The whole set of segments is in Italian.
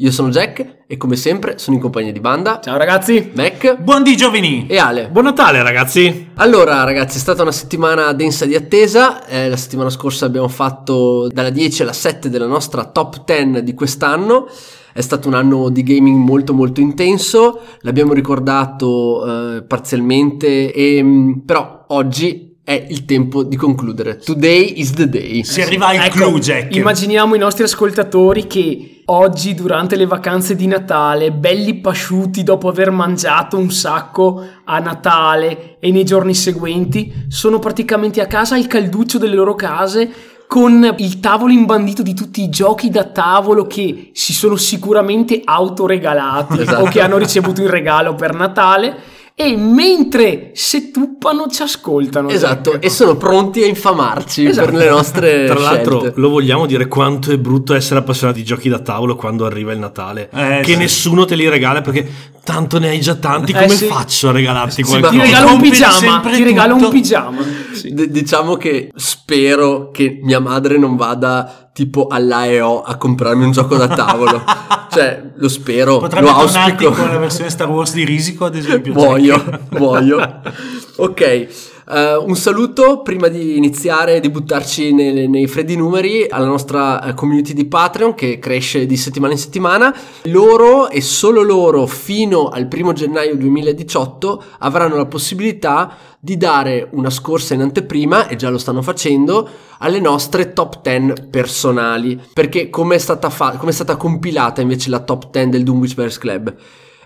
Io sono Jack e come sempre sono in compagnia di Banda, Ciao ragazzi. Mac Buondì giovani! e Ale. Buon Natale ragazzi! Allora ragazzi è stata una settimana densa di attesa, Eh, la settimana scorsa abbiamo fatto dalla 10 alla 7 della nostra top 10 di quest'anno, è stato un anno di gaming molto molto intenso, l'abbiamo ricordato eh, parzialmente, e, mh, però oggi è il tempo di concludere. Today is the day. Si arriva al Ecco, Jack. Immaginiamo i nostri ascoltatori che oggi, durante le vacanze di Natale, belli pasciuti dopo aver mangiato un sacco a Natale e nei giorni seguenti, sono praticamente a casa al calduccio delle loro case con il tavolo imbandito di tutti i giochi da tavolo che si sono sicuramente autoregalati Esatto. o che hanno ricevuto in regalo per Natale. E mentre settuppano ci ascoltano. Esatto, Jack. e sono pronti a infamarci Esatto. per le nostre Tra l'altro scelte. lo vogliamo dire quanto è brutto essere appassionati di giochi da tavolo quando arriva il Natale. Eh, che sì. nessuno te li regala perché tanto ne hai già tanti. Eh, Come sì. faccio a regalarti Sì, qualcosa? Ti regalo un pigiama. Ti regalo un pigiama. Sì. D- diciamo che spero che mia madre non vada tipo all'AEO a comprarmi un gioco da tavolo. cioè, lo spero, Potrebbe lo auspico. con la versione Star Wars di Risico, ad esempio. Voglio, Jack. voglio. Ok, eh, un saluto prima di iniziare e di buttarci nei, nei freddi numeri alla nostra eh, community di Patreon che cresce di settimana in settimana. Loro e solo loro fino al primo gennaio 2018 avranno la possibilità di dare una scorsa in anteprima, e già lo stanno facendo, alle nostre top 10 personali. Perché come è stata, fa- come è stata compilata invece la top 10 del Dunwich Bears Club?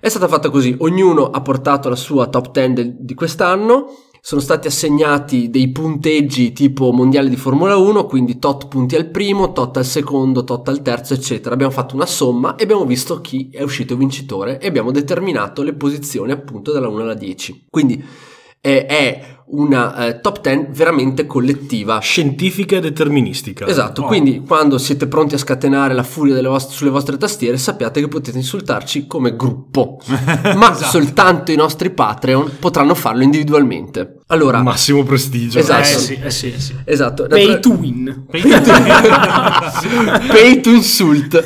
È stata fatta così, ognuno ha portato la sua top 10 del- di quest'anno, sono stati assegnati dei punteggi tipo mondiale di Formula 1, quindi tot punti al primo, tot al secondo, tot al terzo, eccetera. Abbiamo fatto una somma e abbiamo visto chi è uscito vincitore e abbiamo determinato le posizioni appunto dalla 1 alla 10. Quindi eh, è una eh, top 10 veramente collettiva. Scientifica e deterministica. Esatto, Oh. quindi quando siete pronti a scatenare la furia delle vost- sulle vostre tastiere sappiate che potete insultarci come gruppo, ma Esatto. soltanto i nostri Patreon potranno farlo individualmente. Allora, Massimo prestigio. Esatto. Eh sì, eh sì, eh sì. esatto, Pay to win. pay to insult.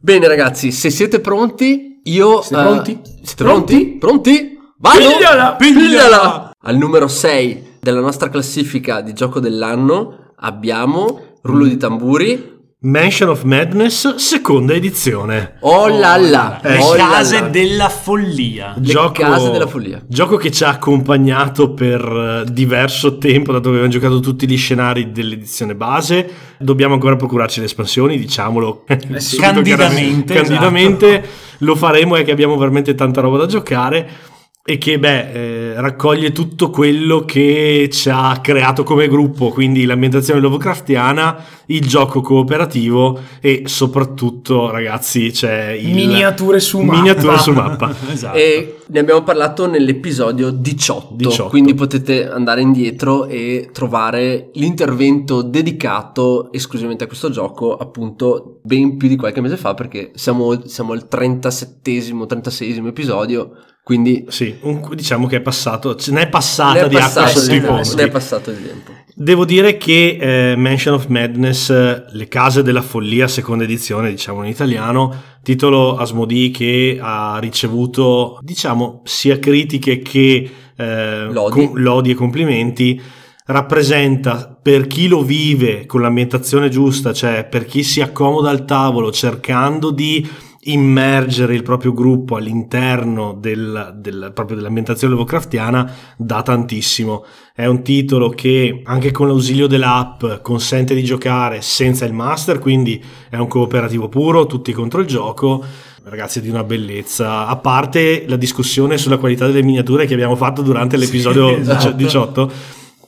Bene ragazzi, se siete pronti, io... Siete eh, pronti? Siete pronti? Pronti? Vado! Pigliala! Pigliala! Al numero 6 della nostra classifica di gioco dell'anno abbiamo Rullo di tamburi. Mansion of Madness, seconda edizione. Oh là là! Eh, oh Le case là. della follia. Le case della follia. Gioco che ci ha accompagnato per eh, diverso tempo, dato che abbiamo giocato tutti gli scenari dell'edizione base. Dobbiamo ancora procurarci le espansioni, diciamolo. sì. Subito, Candidamente. Candidamente lo faremo e che abbiamo veramente tanta roba da giocare. E che beh, eh, raccoglie tutto quello che ci ha creato come gruppo, quindi l'ambientazione Lovecraftiana, il gioco cooperativo e soprattutto, ragazzi, c'è il Miniature su mappa. miniature su mappa. Esatto. E ne abbiamo parlato nell'episodio 18, 18. quindi potete andare indietro e trovare l'intervento dedicato esclusivamente a questo gioco, appunto ben più di qualche mese fa, perché siamo, siamo al 37esimo, 36esimo episodio, quindi Sì, un- diciamo che è passato, ce n'è passata ne di acqua passato sotto di i ponti. ne è passato di tempo. Devo dire che eh, Mansion of Madness, Le case della follia, seconda edizione, diciamo in italiano, titolo Asmodee che ha ricevuto, diciamo, sia critiche che eh, Lodi. com- lodi e complimenti, rappresenta per chi lo vive con l'ambientazione giusta, cioè per chi si accomoda al tavolo cercando di immergere il proprio gruppo all'interno del, del- proprio dell'ambientazione Lovecraftiana dà tantissimo. È un titolo che anche con l'ausilio dell'app consente di giocare senza il master, quindi è un cooperativo puro, tutti contro il gioco. Ragazzi, è di una bellezza. A parte la discussione sulla qualità delle miniature che abbiamo fatto durante l'episodio Sì, esatto. 18,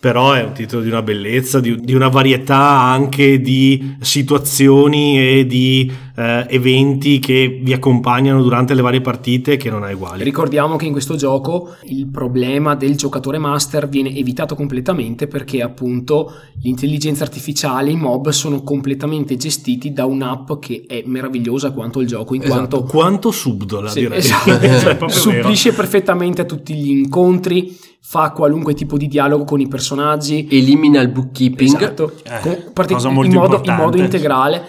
però è un titolo di una bellezza, di, di una varietà anche di situazioni e di eh, eventi che vi accompagnano durante le varie partite che non hai uguali. Ricordiamo che in questo gioco il problema del giocatore master viene evitato completamente perché appunto l'intelligenza artificiale, i mob sono completamente gestiti da un'app che è meravigliosa quanto il gioco, in Esatto. quanto Quanto subdola Sì, direi. esatto. Cioè, supplisce perfettamente a tutti gli incontri, fa qualunque tipo di dialogo con i personaggi. Elimina il bookkeeping. Esatto, Eh, con- parti- cosa in, modo, in modo integrale.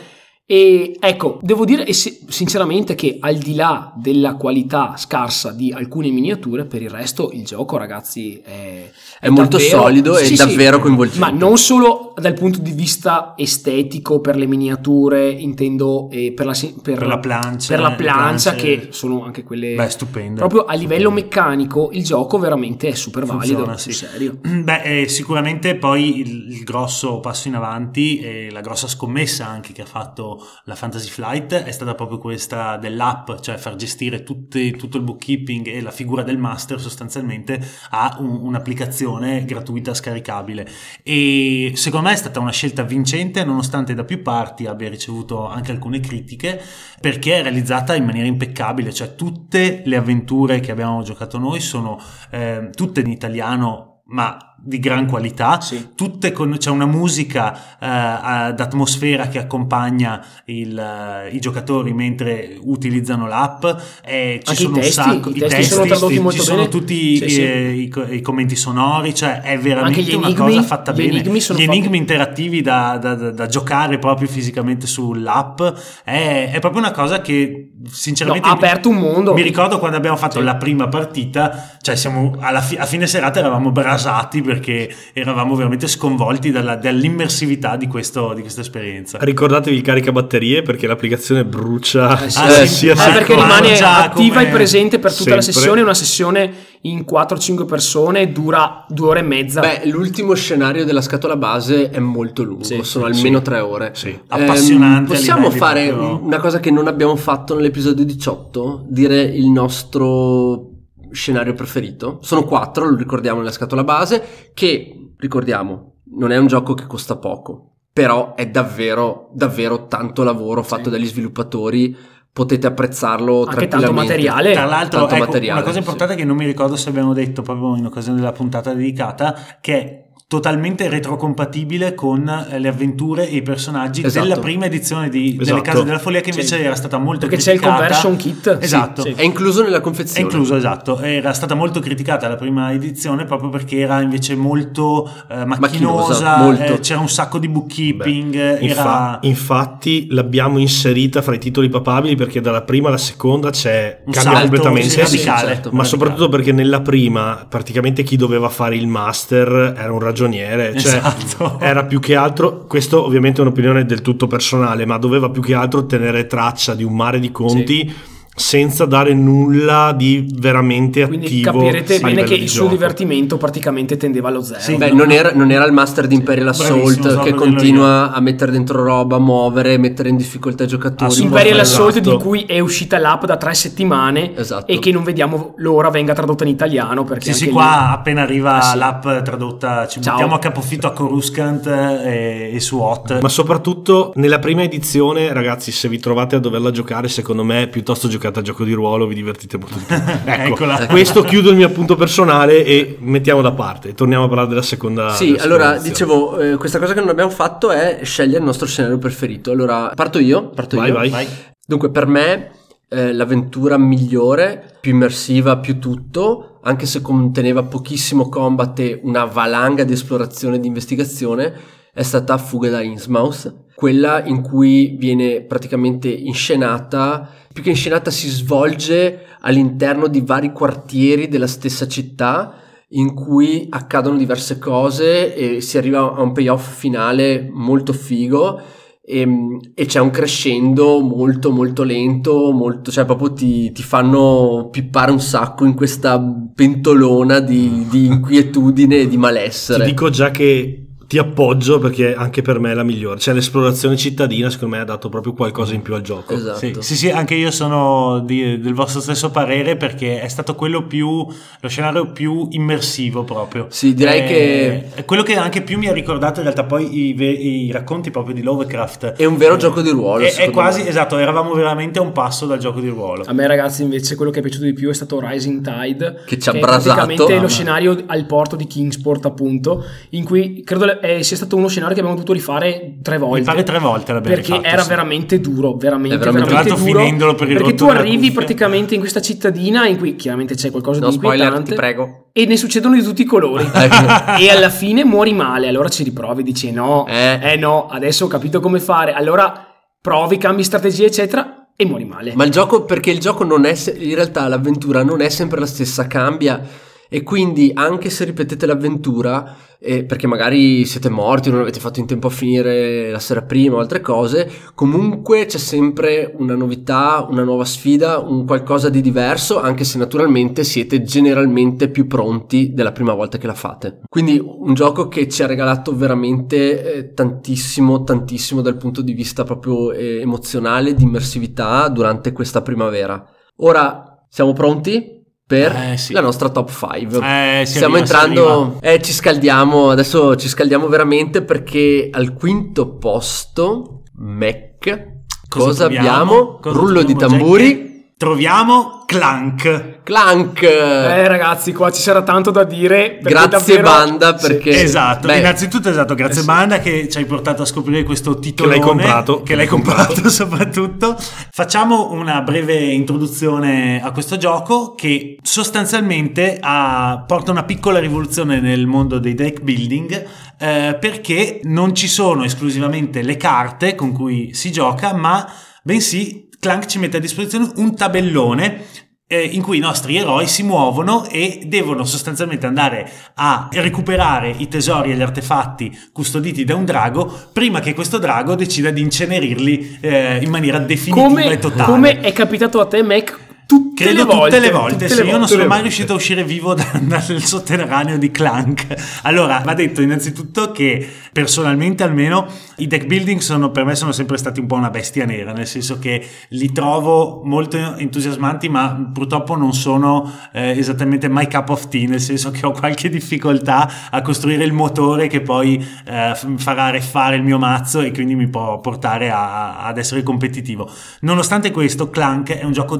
E ecco, devo dire si- sinceramente che al di là della qualità scarsa di alcune miniature, per il resto il gioco, ragazzi, è, È molto davvero- solido e sì, sì, davvero coinvolgente. Ma non solo dal punto di vista estetico per le miniature, intendo eh, per, la, per- Per la plancia, per la plancia, che sono anche quelle Beh, stupendo. Proprio a livello meccanico il gioco veramente è super valido, Funziona, sul sì. serio. Beh, eh, sicuramente poi il, il grosso passo in avanti e la grossa scommessa anche che ha fatto la Fantasy Flight è stata proprio questa dell'app, cioè far gestire tutti- tutto il bookkeeping e la figura del master sostanzialmente a un- un'applicazione gratuita scaricabile. E secondo me è stata una scelta vincente nonostante da più parti abbia ricevuto anche alcune critiche perché è realizzata in maniera impeccabile, cioè tutte le avventure che abbiamo giocato noi sono eh, tutte in italiano ma di gran qualità, Sì. tutte con, c'è una musica eh, ad atmosfera che accompagna il, eh, i giocatori mentre utilizzano l'app, e ci Anche i sono un testi, sacco i di testi testi, sono tradotti ci molto sono bene. tutti Sì, sì. eh, I, i commenti sonori, cioè è veramente una enigmi, cosa fatta gli bene. enigmi gli enigmi fatti- interattivi da, da- da- da giocare proprio fisicamente sull'app è, è proprio una cosa che No, sinceramente ha aperto un mondo. mi ricordo quando abbiamo fatto la prima partita, cioè siamo alla fi- a fine serata eravamo brasati perché eravamo veramente sconvolti dalla- dall'immersività di, questo- di questa esperienza. Ricordatevi il caricabatterie perché l'applicazione brucia Eh sì, Ah, eh, sì, sia Eh, sì, perché rimane già attiva come- e presente per tutta la sempre. sessione. Una sessione in 4-5 persone dura due ore e mezza. Beh, l'ultimo scenario della scatola base è molto lungo, Sì, sono sì. almeno tre ore. Sì. Ehm, Appassionante a possiamo fare proprio- una cosa che non abbiamo fatto nell'episodio 18? Dire il nostro scenario preferito? Sono quattro, lo ricordiamo nella scatola base, che, ricordiamo, non è un gioco che costa poco, però è davvero, davvero tanto lavoro fatto dagli sviluppatori, potete apprezzarlo Anche tanto materiale. Tra l'altro, ecco, materiale, una cosa sì. importante che non mi ricordo se abbiamo detto proprio in occasione della puntata dedicata, che è totalmente retrocompatibile con eh, le avventure e i personaggi Esatto. della prima edizione di, delle Esatto. Case della Follia, che Sì. invece era stata molto Perché c'è il criticata. conversion kit. Sì, Esatto. sì. È incluso nella È confezione. incluso, esatto. Era stata molto criticata la prima edizione proprio perché era invece molto eh, macchinosa, Macchinosa, molto. eh, c'era un sacco di bookkeeping, eh, Infa- era infatti l'abbiamo inserita fra i titoli papabili perché dalla prima alla seconda c'è un cambia salto completamente sì, radicale. certo. ma radicale. soprattutto perché nella prima praticamente chi doveva fare il master era un ragioniere cioè Esatto. era più che altro questo ovviamente è un'opinione del tutto personale ma doveva più che altro tenere traccia di un mare di conti senza dare nulla di veramente Quindi attivo capirete a bene che il suo gioco. divertimento praticamente tendeva allo zero. Sì, Beh, no, non no. era, non era il master di Imperial Bravissimo, Assault stavo che continua a mettere dentro roba, a muovere, mettere in difficoltà i giocatori. Assolutamente. Imperial Esatto. Assault di cui è uscita l'app da tre settimane Esatto. e che non vediamo l'ora venga tradotta in italiano perché Sì, sì, qua appena arriva Ah, sì. l'app tradotta ci Ciao. buttiamo a capofitto a Coruscant e, e su Hot. Ma soprattutto nella prima edizione, ragazzi, se vi trovate a doverla giocare, secondo me, piuttosto giocate a gioco di ruolo, vi divertite molto di più. Ecco, questo chiudo il mio appunto personale e mettiamo da parte. Torniamo a parlare della seconda. Sì, della allora dicevo, eh, questa cosa che non abbiamo fatto è scegliere il nostro scenario preferito. Allora, parto io, parto Vai, io. vai. Vai. Dunque, per me eh, l'avventura migliore, più immersiva, più tutto, anche se conteneva pochissimo combat e una valanga di esplorazione e di investigazione, è stata Fuga da Innsmouth, quella in cui viene praticamente inscenata, più che inscenata si svolge all'interno di vari quartieri della stessa città in cui accadono diverse cose e si arriva a un payoff finale molto figo e, e c'è un crescendo molto molto lento, molto, cioè proprio ti, ti fanno pippare un sacco in questa pentolona di, di inquietudine e di Ti malessere. dico già che ti appoggio perché anche per me è la migliore. Cioè l'esplorazione cittadina secondo me ha dato proprio qualcosa in più al gioco. Esatto. Sì, sì, sì, anche io sono di- del vostro stesso parere perché è stato quello più, lo scenario più immersivo proprio. Sì, direi Eh, che- È quello che anche più mi ha ricordato in realtà poi i, i racconti proprio di Lovecraft. È un vero gioco di ruolo, È, è quasi, me. esatto, eravamo veramente a un passo dal gioco di ruolo. A me ragazzi invece quello che è piaciuto di più è stato Rising Tide Che ci ha è brasato. praticamente Mamma. lo scenario al porto di Kingsport appunto in cui credo eh, sia stato uno scenario che abbiamo dovuto rifare tre volte Mi pare tre volte l'abbiamo perché rifatto, era sì. veramente duro veramente, È veramente- veramente duro finendolo per il perché tu arrivi cuffia. praticamente in questa cittadina in cui chiaramente c'è qualcosa No di spoiler, inquietante ti prego. e ne succedono di tutti i colori Ecco. e alla fine muori male allora ci riprovi dici no Eh. eh no adesso ho capito come fare allora provi cambi strategia eccetera e muori male Ma il gioco, perché il gioco non è, in realtà l'avventura non è sempre la stessa, cambia e quindi anche se ripetete l'avventura, eh, perché magari siete morti, non avete fatto in tempo a finire la sera prima o altre cose, comunque c'è sempre una novità, una nuova sfida, un qualcosa di diverso, anche se naturalmente siete generalmente più pronti della prima volta che la fate. Quindi un gioco che ci ha regalato veramente eh, tantissimo, tantissimo dal punto di vista proprio eh, emozionale, di immersività durante questa primavera. Ora siamo pronti per Eh, sì. la nostra top 5. Eh, Stiamo entrando, eh, ci scaldiamo, adesso ci scaldiamo veramente perché al quinto posto, Mac, cosa, troviamo? abbiamo? Cosa Rullo di tamburi? Troviamo Clank. Clank. Eh ragazzi, qua ci sarà tanto da dire. Grazie davvero- banda Sì. perché Esatto, beh, innanzitutto esatto, grazie Eh sì. Banda che ci hai portato a scoprire questo titolo l'hai comprato. che l'hai comprato soprattutto. Facciamo una breve introduzione a questo gioco che sostanzialmente ha- porta una piccola rivoluzione nel mondo dei deck building eh, perché non ci sono esclusivamente le carte con cui si gioca, ma bensì Clank ci mette a disposizione un tabellone eh, in cui i nostri eroi si muovono e devono sostanzialmente andare a recuperare i tesori e gli artefatti custoditi da un drago prima che questo drago decida di incenerirli eh, in maniera definitiva Come, e totale. come è capitato a te, Mac, tutte Credo le volte. tutte le volte, tutte sì, le io non volte. sono mai riuscito a uscire vivo da- dal sotterraneo di Clank. Allora, va detto innanzitutto che personalmente almeno i deck building sono, per me sono sempre stati un po' una bestia nera, nel senso che li trovo molto entusiasmanti, ma purtroppo non sono eh, esattamente my cup of tea, nel senso che ho qualche difficoltà a costruire il motore che poi eh, farà reffare il mio mazzo e quindi mi può portare a- ad essere competitivo. Nonostante questo, Clank è un gioco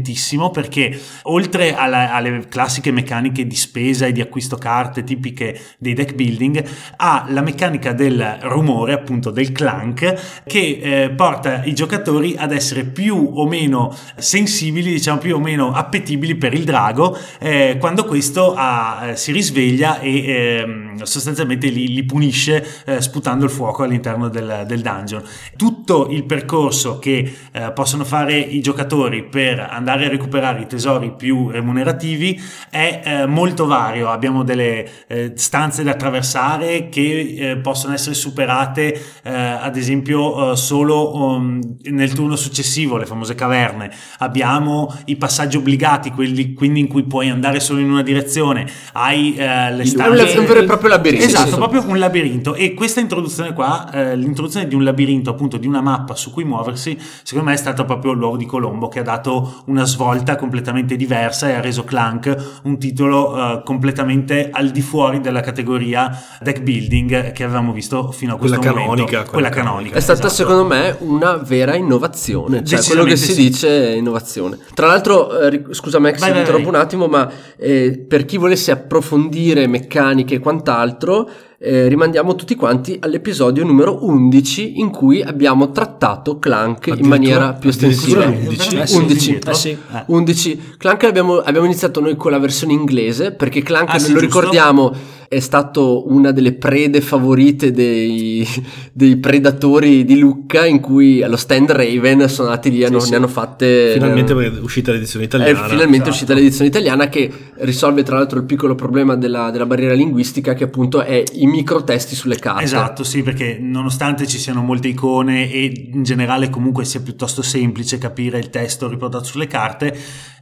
divertentissimo perché oltre alla- alle classiche meccaniche di spesa e di acquisto carte tipiche dei deck building, ha la meccanica del rumore, appunto del clank, che eh, porta i giocatori ad essere più o meno sensibili, diciamo più o meno appetibili per il drago eh, quando questo ha- eh, si risveglia e ehm, sostanzialmente li, li punisce eh, sputando il fuoco all'interno del, del dungeon. Tutto il percorso che eh, possono fare i giocatori per andare a recuperare i tesori più remunerativi è eh, molto vario. Abbiamo delle eh, stanze da attraversare che eh, possono essere superate eh, ad esempio eh, solo um, nel turno successivo, le famose caverne. Abbiamo i passaggi obbligati, quelli quindi in cui puoi andare solo in una direzione. Hai eh, le Il è un, stanze vero e proprio labirinto. Esatto, proprio un labirinto. E questa introduzione qua, l'introduzione di un labirinto, appunto di una mappa su cui muoversi, secondo me è stato proprio l'uovo di Colombo che ha dato una svolta completamente diversa e ha reso Clank un titolo eh, completamente al di fuori della categoria deck building che avevamo visto fino a questo Quella momento. canonica, Quella, quella canonica. È stata esatto. secondo me una vera innovazione, cioè quello che si sì. dice è innovazione. Tra l'altro, eh, scusa Max, Vai, se vai, interrompo vai. un attimo, ma eh, per chi volesse approfondire meccaniche e quant'altro, eh, rimandiamo tutti quanti all'episodio numero 11 in cui abbiamo trattato Clank in maniera più estensiva. l'11. Eh sì, 11. indietro. Eh sì. Eh. 11 Clank abbiamo, abbiamo iniziato noi con la versione inglese perché Clank Ah, sì, lo giusto. ricordiamo è stato una delle prede favorite dei, dei predatori di Lucca in cui allo stand Raven sono andati lì e hanno- sì. ne hanno fatte Finalmente è uscita l'edizione è italiana. finalmente esatto. uscita l'edizione italiana che risolve tra l'altro il piccolo problema della, della barriera linguistica che appunto è microtesti sulle carte. Esatto, sì, perché nonostante ci siano molte icone e in generale comunque sia piuttosto semplice capire il testo riportato sulle carte,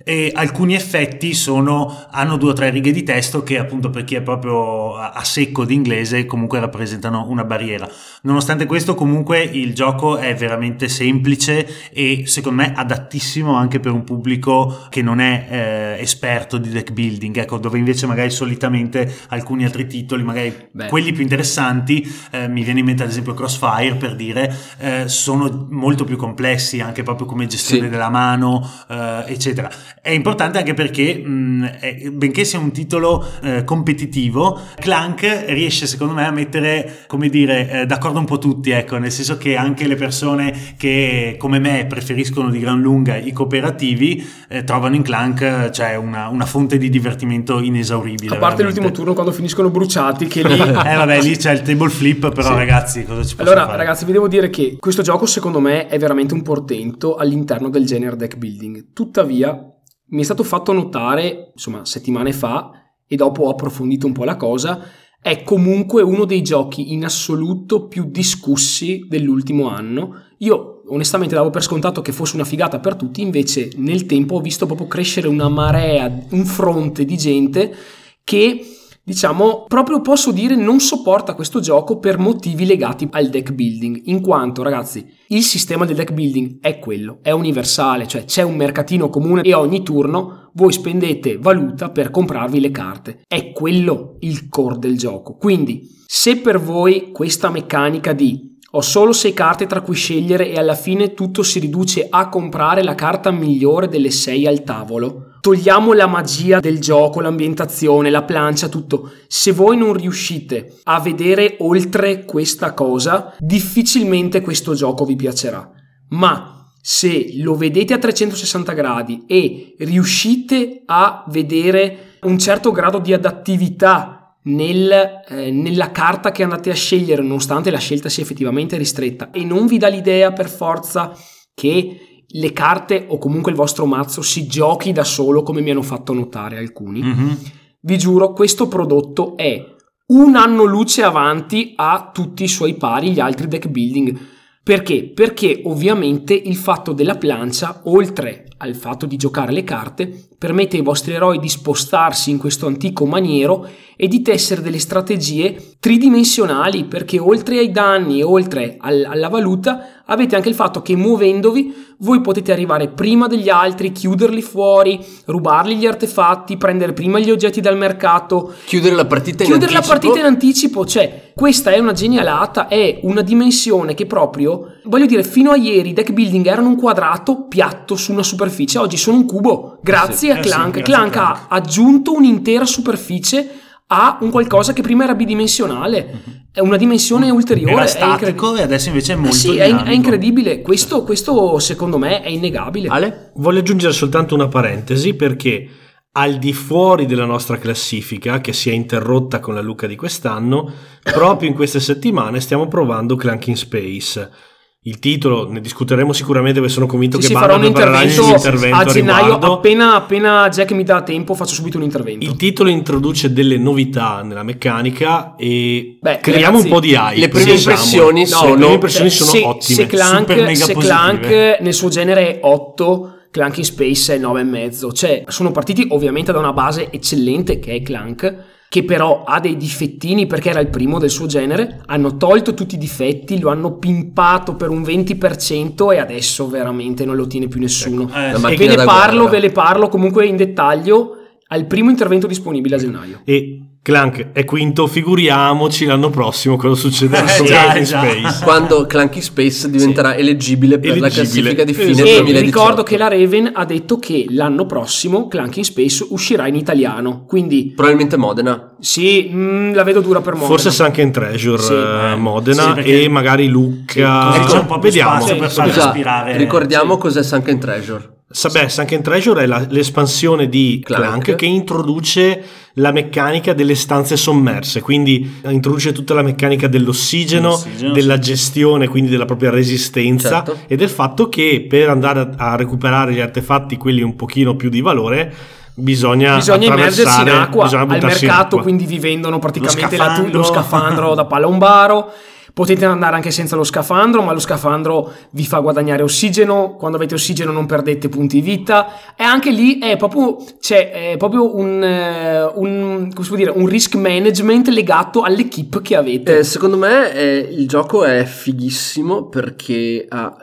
e alcuni effetti sono, hanno due o tre righe di testo che appunto per chi è proprio a secco di inglese comunque rappresentano una barriera. Nonostante questo comunque il gioco è veramente semplice e secondo me adattissimo anche per un pubblico che non è eh, esperto di deck building, ecco, dove invece magari solitamente alcuni altri titoli, magari Beh. quelli più interessanti, eh, mi viene in mente ad esempio Crossfire per dire, eh, sono molto più complessi anche proprio come gestione Sì. della mano, eh, eccetera. È importante anche perché, mh, è- benché sia un titolo eh, competitivo, Clank riesce secondo me a mettere, come dire, eh, d'accordo un po' tutti, ecco, nel senso che anche le persone che come me preferiscono di gran lunga i cooperativi eh, trovano in Clank cioè una, una fonte di divertimento inesauribile. A parte veramente. l'ultimo turno quando finiscono bruciati, che lì Eh vabbè, lì c'è il table flip, però Sì. ragazzi, cosa ci Allora, fare? ragazzi, vi devo dire che questo gioco, secondo me, è veramente un portento all'interno del genere deck building. Tuttavia, mi è stato fatto notare, insomma, settimane fa, e dopo ho approfondito un po' la cosa, è comunque uno dei giochi in assoluto più discussi dell'ultimo anno. Io onestamente davo per scontato che fosse una figata per tutti, invece nel tempo ho visto proprio crescere una marea, un fronte di gente che diciamo, proprio posso dire non sopporta questo gioco per motivi legati al deck building, in quanto ragazzi, il sistema del deck building è quello, è universale, cioè c'è un mercatino comune e ogni turno voi spendete valuta per comprarvi le carte. È quello il core del gioco. Quindi, se per voi questa meccanica di ho solo 6 carte tra cui scegliere e alla fine tutto si riduce a comprare la carta migliore delle 6 al tavolo. Togliamo la magia del gioco, l'ambientazione, la plancia, tutto. Se voi non riuscite a vedere oltre questa cosa, difficilmente questo gioco vi piacerà. Ma se lo vedete a 360 gradi e riuscite a vedere un certo grado di adattività nel, eh, nella carta che andate a scegliere, nonostante la scelta sia effettivamente ristretta, e non vi dà l'idea per forza che le carte o comunque il vostro mazzo si giochi da solo, come mi hanno fatto notare alcuni. Mhm. Vi giuro, questo prodotto è un anno luce avanti a tutti i suoi pari, gli altri deck building. Perché? Perché ovviamente il fatto della plancia, oltre al fatto di giocare le carte, permette ai vostri eroi di spostarsi in questo antico maniero e di tessere delle strategie tridimensionali, perché oltre ai danni e oltre al- alla valuta avete anche il fatto che muovendovi voi potete arrivare prima degli altri, chiuderli fuori, rubargli gli artefatti, prendere prima gli oggetti dal mercato, Chiudere la partita in chiudere la anticipo. partita in anticipo, cioè questa è una genialata, è una dimensione che proprio, voglio dire, fino a ieri i deck building erano un quadrato piatto su una superficie, oggi sono un cubo, grazie Sì, a eh sì, Clank. grazie a Clank ha Clank. aggiunto un'intera superficie a un qualcosa che prima era bidimensionale, è una dimensione ulteriore. Era è statico incredibile. e adesso invece è Eh molto sì, è, dinamico. è incredibile, questo, questo secondo me è innegabile. Ale? Voglio aggiungere soltanto una parentesi perché al di fuori della nostra classifica, che si è interrotta con la Luca di quest'anno, proprio in queste settimane stiamo provando Clanking Space. Il titolo ne discuteremo sicuramente perché sono convinto Sì, che sì, farò un intervento, intervento a a gennaio, riguardo. appena, appena Jack mi dà tempo faccio subito un intervento. Il titolo introduce delle novità nella meccanica e Beh, creiamo ragazzi, un po' di hype. le prime diciamo. impressioni No, sono- le prime impressioni sono se, ottime. Se Clank, super mega se. Clank nel suo genere è 8, Clank in Space è 9,5. Cioè, sono partiti ovviamente da una base eccellente che è Clank, che però ha dei difettini perché era il primo del suo genere. Hanno tolto tutti i difetti, lo hanno pimpato per un 20% e adesso veramente non lo tiene più nessuno. Eh, La sì. Ve ne parlo, guerra. ve le parlo comunque in dettaglio al primo intervento disponibile a gennaio. E Clank è quinto, figuriamoci l'anno prossimo cosa succederà Eh, con già, Clanking già. Space. Quando Clanky Space diventerà eleggibile per la Eleggibile. classifica di fine Esatto. E 2018. ricordo che la Raven ha detto che l'anno prossimo Clanking Space uscirà in italiano. Quindi Probabilmente Modena. sì, mm, la vedo dura per Modena. Forse Sunken Treasure Sì. eh, Eh, Modena sì, perché- e magari Lucca. Così Ecco, un po' più vediamo. spazio Sì, per sì. far Scusa, respirare. Ricordiamo cos'è Sunken Treasure. Sa- beh, Sunken Treasure è la- l'espansione di Clank. Clank. che introduce la meccanica delle stanze sommerse, quindi introduce tutta la meccanica dell'ossigeno, L'ossigeno, della sì. gestione, quindi della propria resistenza Certo. e del fatto che per andare a, a recuperare gli artefatti, quelli un pochino più di valore, bisogna, bisogna immergersi in acqua bisogna al in mercato, acqua. quindi vi vendono praticamente Lo la tu- lo scafandro. scafandro da palombaro. Potete andare anche senza lo scafandro, ma lo scafandro vi fa guadagnare ossigeno. Quando avete ossigeno non perdete punti vita. E anche lì è proprio, c'è è proprio un, eh, un, dire, un risk management legato all'equipe che avete. Eh, secondo me eh, il gioco è fighissimo perché ha-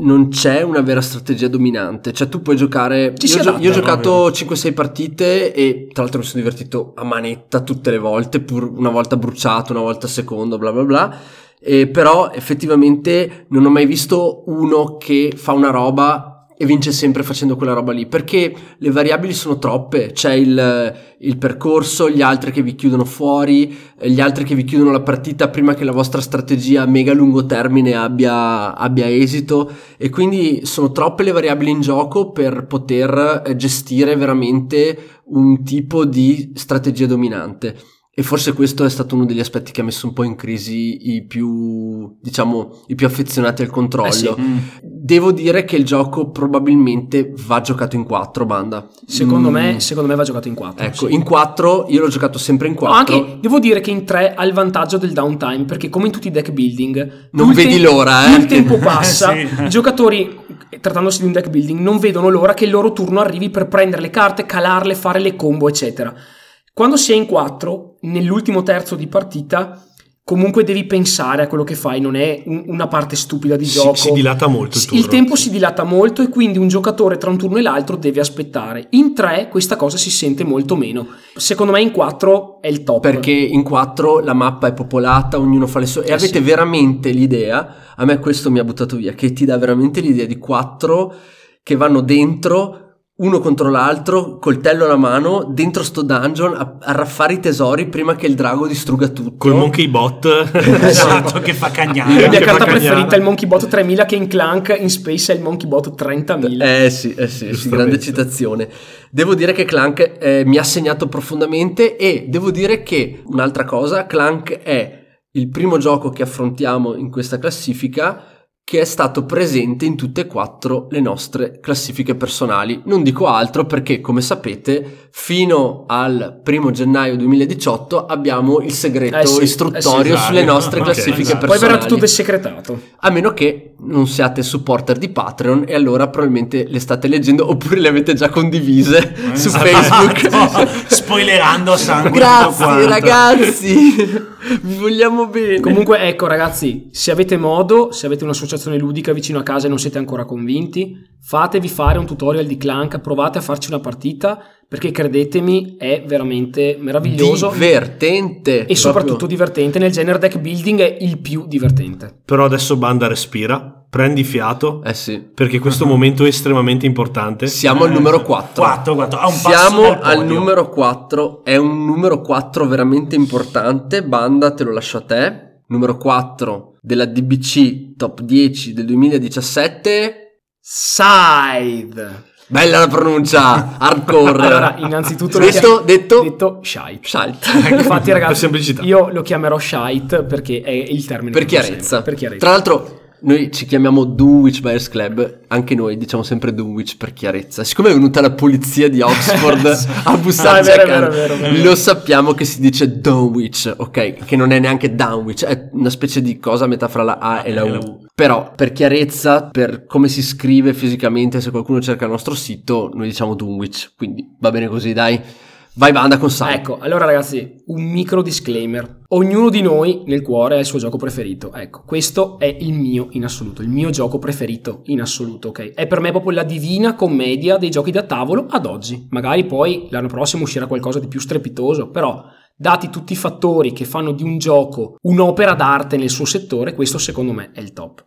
non c'è una vera strategia dominante. Cioè, tu puoi giocare. Ci io, gio- io ho giocato 5-6 partite e tra l'altro mi sono divertito a manetta tutte le volte, pur una volta bruciato, una volta secondo, bla bla bla. E però effettivamente non ho mai visto uno che fa una roba e vince sempre facendo quella roba lì perché le variabili sono troppe. C'è il, il percorso gli altri che vi chiudono fuori gli altri che vi chiudono la partita prima che la vostra strategia a mega lungo termine abbia, abbia esito. E quindi sono troppe le variabili in gioco per poter eh, gestire veramente un tipo di strategia dominante e forse questo è stato uno degli aspetti che ha messo un po' in crisi i più, diciamo, i più affezionati al controllo. Eh sì. Mm. Devo dire che il gioco probabilmente va giocato in 4, banda. Secondo, Mm, me, secondo me va giocato in 4. Ecco, in 4 io l'ho giocato sempre in No, 4. anche devo dire che in 3 ha il vantaggio del downtime perché come in tutti i deck building Non vedi l'ora, più eh. il tempo passa sì. i giocatori trattandosi di un deck building non vedono l'ora che il loro turno arrivi per prendere le carte calarle fare le combo eccetera quando si è in 4 nell'ultimo terzo di partita comunque devi pensare a quello che fai non è un- una parte stupida di Si- gioco. si dilata molto il il tempo si dilata molto e quindi un giocatore tra un turno e l'altro deve aspettare. In 3 questa cosa si sente molto meno. Secondo me in 4 è il top. Perché in 4 la mappa è popolata, ognuno fa le sue. E Eh avete sì. veramente l'idea, a me questo mi ha buttato via, che ti dà veramente l'idea di 4 che vanno dentro uno contro l'altro, coltello alla mano, dentro sto dungeon a, a raffare i tesori prima che il drago distrugga tutto. Col monkey bot. esatto che fa la cagnare mia Che carta preferita è il Monkey Bot 3000 che in Clank in Space è il Monkey Bot 30.000. Eh sì, eh sì, sì, grande citazione. Devo dire che Clank eh, mi ha segnato profondamente e devo dire che un'altra cosa, Clank è il primo gioco che affrontiamo in questa classifica che è stato presente in tutte e quattro le nostre classifiche personali. Non dico altro perché, come sapete, fino al primo gennaio 2018 abbiamo il segreto Eh sì, istruttorio eh sì, sulle esatto. nostre Ok, classifiche esatto. Poi personali. verrà tutto desecretato. A meno che non siate supporter di Patreon e allora probabilmente le state leggendo oppure le avete già condivise su Esatto. Facebook. spoilerando a sangue Grazie ragazzi, vi vogliamo bene. Comunque, ecco, ragazzi, se avete modo, se avete un'associazione ludica vicino a casa e non siete ancora convinti, fatevi fare un tutorial di Clank, provate a farci una partita, perché credetemi, è veramente meraviglioso divertente e soprattutto proprio. divertente. Nel genere deck building è il più divertente. Però adesso banda respira, prendi fiato, Eh sì. perché questo momento è estremamente importante. Siamo al numero 4. 4, 4. A un passo Siamo al numero 4, è un numero 4 veramente importante. Banda, te lo lascio a te. Numero 4 della DBC Top 10 del 2017. Scythe. Bella la pronuncia, hardcore. Allora, innanzitutto lo detto, chiam- detto, detto Shite. Shite. Infatti, Per ragazzi, semplicità. io lo chiamerò Shite perché è il termine per chiarezza. sempre, Per chiarezza. Tra l'altro, noi ci chiamiamo Dunwich Buyers Club, anche noi diciamo sempre Dunwich per chiarezza. Siccome è venuta la polizia di Oxford a bussarci Ah, vero, a lo sappiamo che si dice Dunwich, ok? Che non è neanche Dunwich, è una specie di cosa a metà fra la A e la U. U. Però, per chiarezza, per come si scrive fisicamente, se qualcuno cerca il nostro sito, noi diciamo Dunwich. Quindi va bene così, dai. Vai banda con Sai. Ecco, allora ragazzi, un micro disclaimer. Ognuno di noi nel cuore ha il suo gioco preferito. Ecco, questo è il mio in assoluto, il mio gioco preferito in assoluto, ok? È per me proprio la divina commedia dei giochi da tavolo ad oggi. Magari poi l'anno prossimo uscirà qualcosa di più strepitoso, però dati tutti i fattori che fanno di un gioco un'opera d'arte nel suo settore, questo secondo me è il top.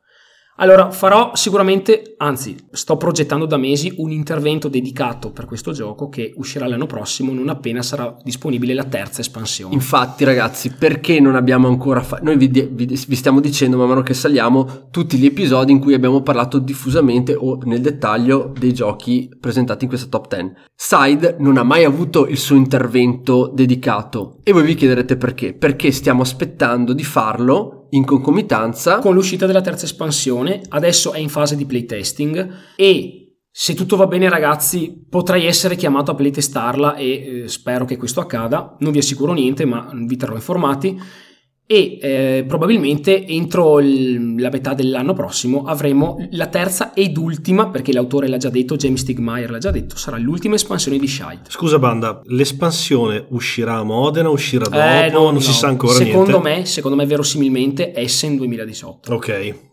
Allora, farò sicuramente, anzi, sto progettando da mesi un intervento dedicato per questo gioco che uscirà l'anno prossimo non appena sarà disponibile la terza espansione. Infatti, ragazzi, perché non abbiamo ancora fatto? Noi vi, vi- vi stiamo dicendo man mano che saliamo tutti gli episodi in cui abbiamo parlato diffusamente o nel dettaglio dei giochi presentati in questa top 10. Side non ha mai avuto il suo intervento dedicato e voi vi chiederete perché? Perché stiamo aspettando di farlo in concomitanza Con l'uscita della terza espansione, adesso è in fase di playtesting e Se tutto va bene, ragazzi, potrei essere chiamato a playtestarla e eh, spero che questo accada. Non vi assicuro niente, ma vi terrò informati e eh, probabilmente entro il, la metà dell'anno prossimo avremo la terza ed ultima, perché l'autore l'ha già detto, James Stigmeyer l'ha già detto, sarà l'ultima espansione di Shite. Scusa banda, l'espansione uscirà a Modena, uscirà dopo, Eh, no, non no. si sa ancora secondo niente. Me, secondo me verosimilmente Essen 2018. Ok,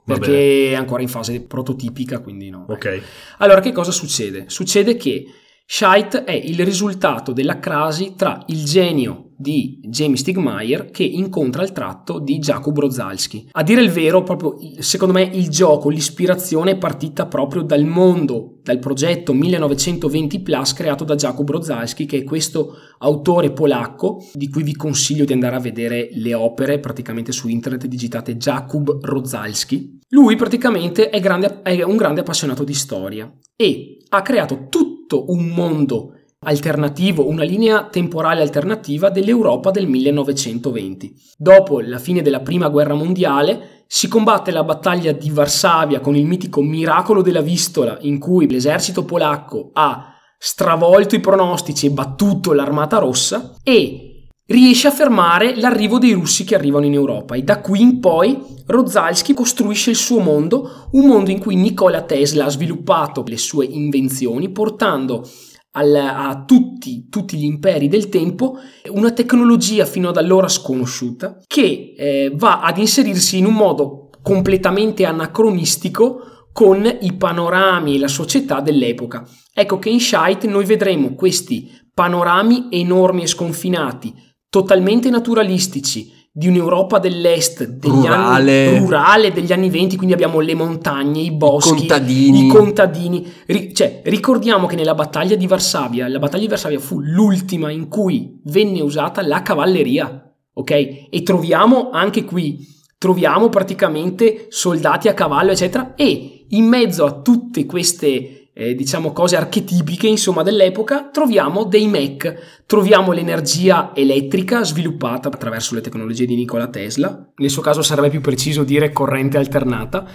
va bene. Perché è ancora in fase prototipica, quindi no. Ok. Allora, che cosa succede? Succede che Shite è il risultato della crasi tra il genio di Jamie Stigmeyer che incontra il tratto di Jakub Rozalski. A dire il vero, proprio secondo me il gioco, l'ispirazione è partita proprio dal mondo, dal progetto 1920 Plus creato da Jakub Rozalski, che è questo autore polacco di cui vi consiglio di andare a vedere le opere praticamente su internet digitate Jakub Rozalski. Lui praticamente è, grande- è un grande appassionato di storia e ha creato tutto un mondo alternativo, una linea temporale alternativa dell'Europa del 1920. Dopo la fine della Prima Guerra Mondiale si combatte la battaglia di Varsavia con il mitico miracolo della Vistola in cui l'esercito polacco ha stravolto i pronostici e battuto l'armata rossa e riesce a fermare l'arrivo dei russi che arrivano in Europa e da qui in poi Rozalski costruisce il suo mondo, un mondo in cui Nikola Tesla ha sviluppato le sue invenzioni portando al, a tutti, tutti, gli imperi del tempo una tecnologia fino ad allora sconosciuta che eh, va ad inserirsi in un modo completamente anacronistico con i panorami e la società dell'epoca. Ecco che in Shite noi vedremo questi panorami enormi e sconfinati, totalmente naturalistici, di un'Europa dell'est degli Rurale. anni rurale degli anni 20, quindi abbiamo le montagne, i boschi, contadini. i contadini. Ri- cioè, ricordiamo che nella battaglia di Varsavia, la battaglia di Varsavia fu l'ultima in cui venne usata la cavalleria, ok? E troviamo anche qui troviamo praticamente soldati a cavallo, eccetera, e in mezzo a tutte queste eh, diciamo cose archetipiche insomma dell'epoca troviamo dei mech troviamo l'energia elettrica sviluppata attraverso le tecnologie di Nikola Tesla nel suo caso sarebbe più preciso dire corrente alternata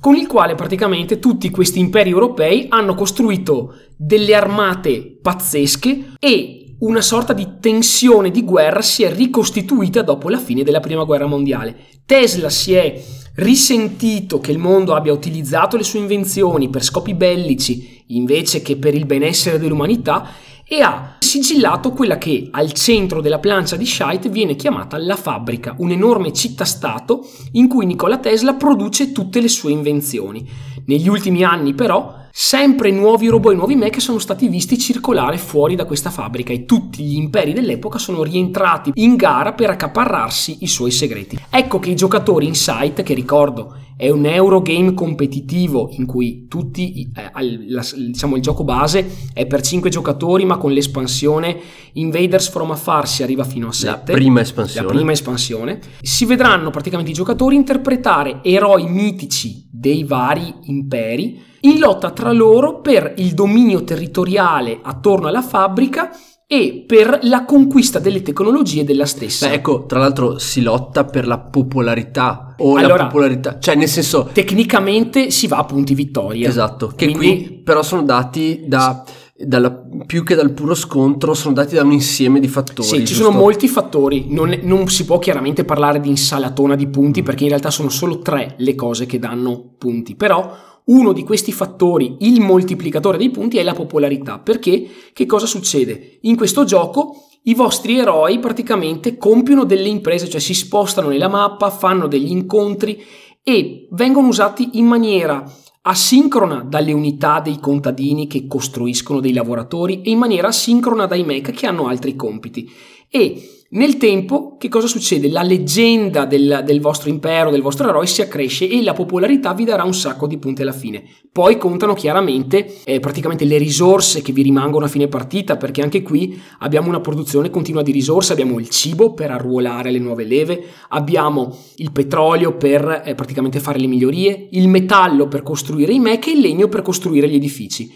con il quale praticamente tutti questi imperi europei hanno costruito delle armate pazzesche e una sorta di tensione di guerra si è ricostituita dopo la fine della prima guerra mondiale. Tesla si è risentito che il mondo abbia utilizzato le sue invenzioni per scopi bellici invece che per il benessere dell'umanità e ha sigillato quella che al centro della plancia di Shite viene chiamata la fabbrica, un'enorme città-stato in cui Nikola Tesla produce tutte le sue invenzioni. Negli ultimi anni però sempre nuovi robot e nuovi mech sono stati visti circolare fuori da questa fabbrica e tutti gli imperi dell'epoca sono rientrati in gara per accaparrarsi i suoi segreti. Ecco che i giocatori in Sight, che ricordo è un Eurogame competitivo in cui tutti, eh, la- diciamo il gioco base è per 5 giocatori ma con l'espansione Invaders from Afar si arriva fino a 7. La prima espansione. La prima espansione. Si vedranno praticamente i giocatori interpretare eroi mitici dei vari imperi in lotta tra loro per il dominio territoriale attorno alla fabbrica e per la conquista delle tecnologie della stessa. Beh, ecco, tra l'altro si lotta per la popolarità o la Allora- popolarità, cioè nel senso Tecnicamente si va a punti vittoria. esatto, che Quindi- qui però sono dati da dalla- più che dal puro scontro, sono dati da un insieme di fattori. Sì, ci giusto? sono molti fattori, non, non si può chiaramente parlare di insalatona di punti perché in realtà sono solo tre le cose che danno punti, però uno di questi fattori, il moltiplicatore dei punti, è la popolarità, perché che cosa succede? In questo gioco i vostri eroi praticamente compiono delle imprese, cioè si spostano nella mappa, fanno degli incontri e vengono usati in maniera asincrona dalle unità dei contadini che costruiscono dei lavoratori e in maniera asincrona dai mech che hanno altri compiti. E nel tempo, che cosa succede? La leggenda del, del vostro impero, del vostro eroe si accresce e la popolarità vi darà un sacco di punti alla fine. Poi contano chiaramente eh, praticamente le risorse che vi rimangono a fine partita, perché anche qui abbiamo una produzione continua di risorse, abbiamo il cibo per arruolare le nuove leve, abbiamo il petrolio per eh, praticamente fare le migliorie, il metallo per costruire i mech e il legno per costruire gli edifici.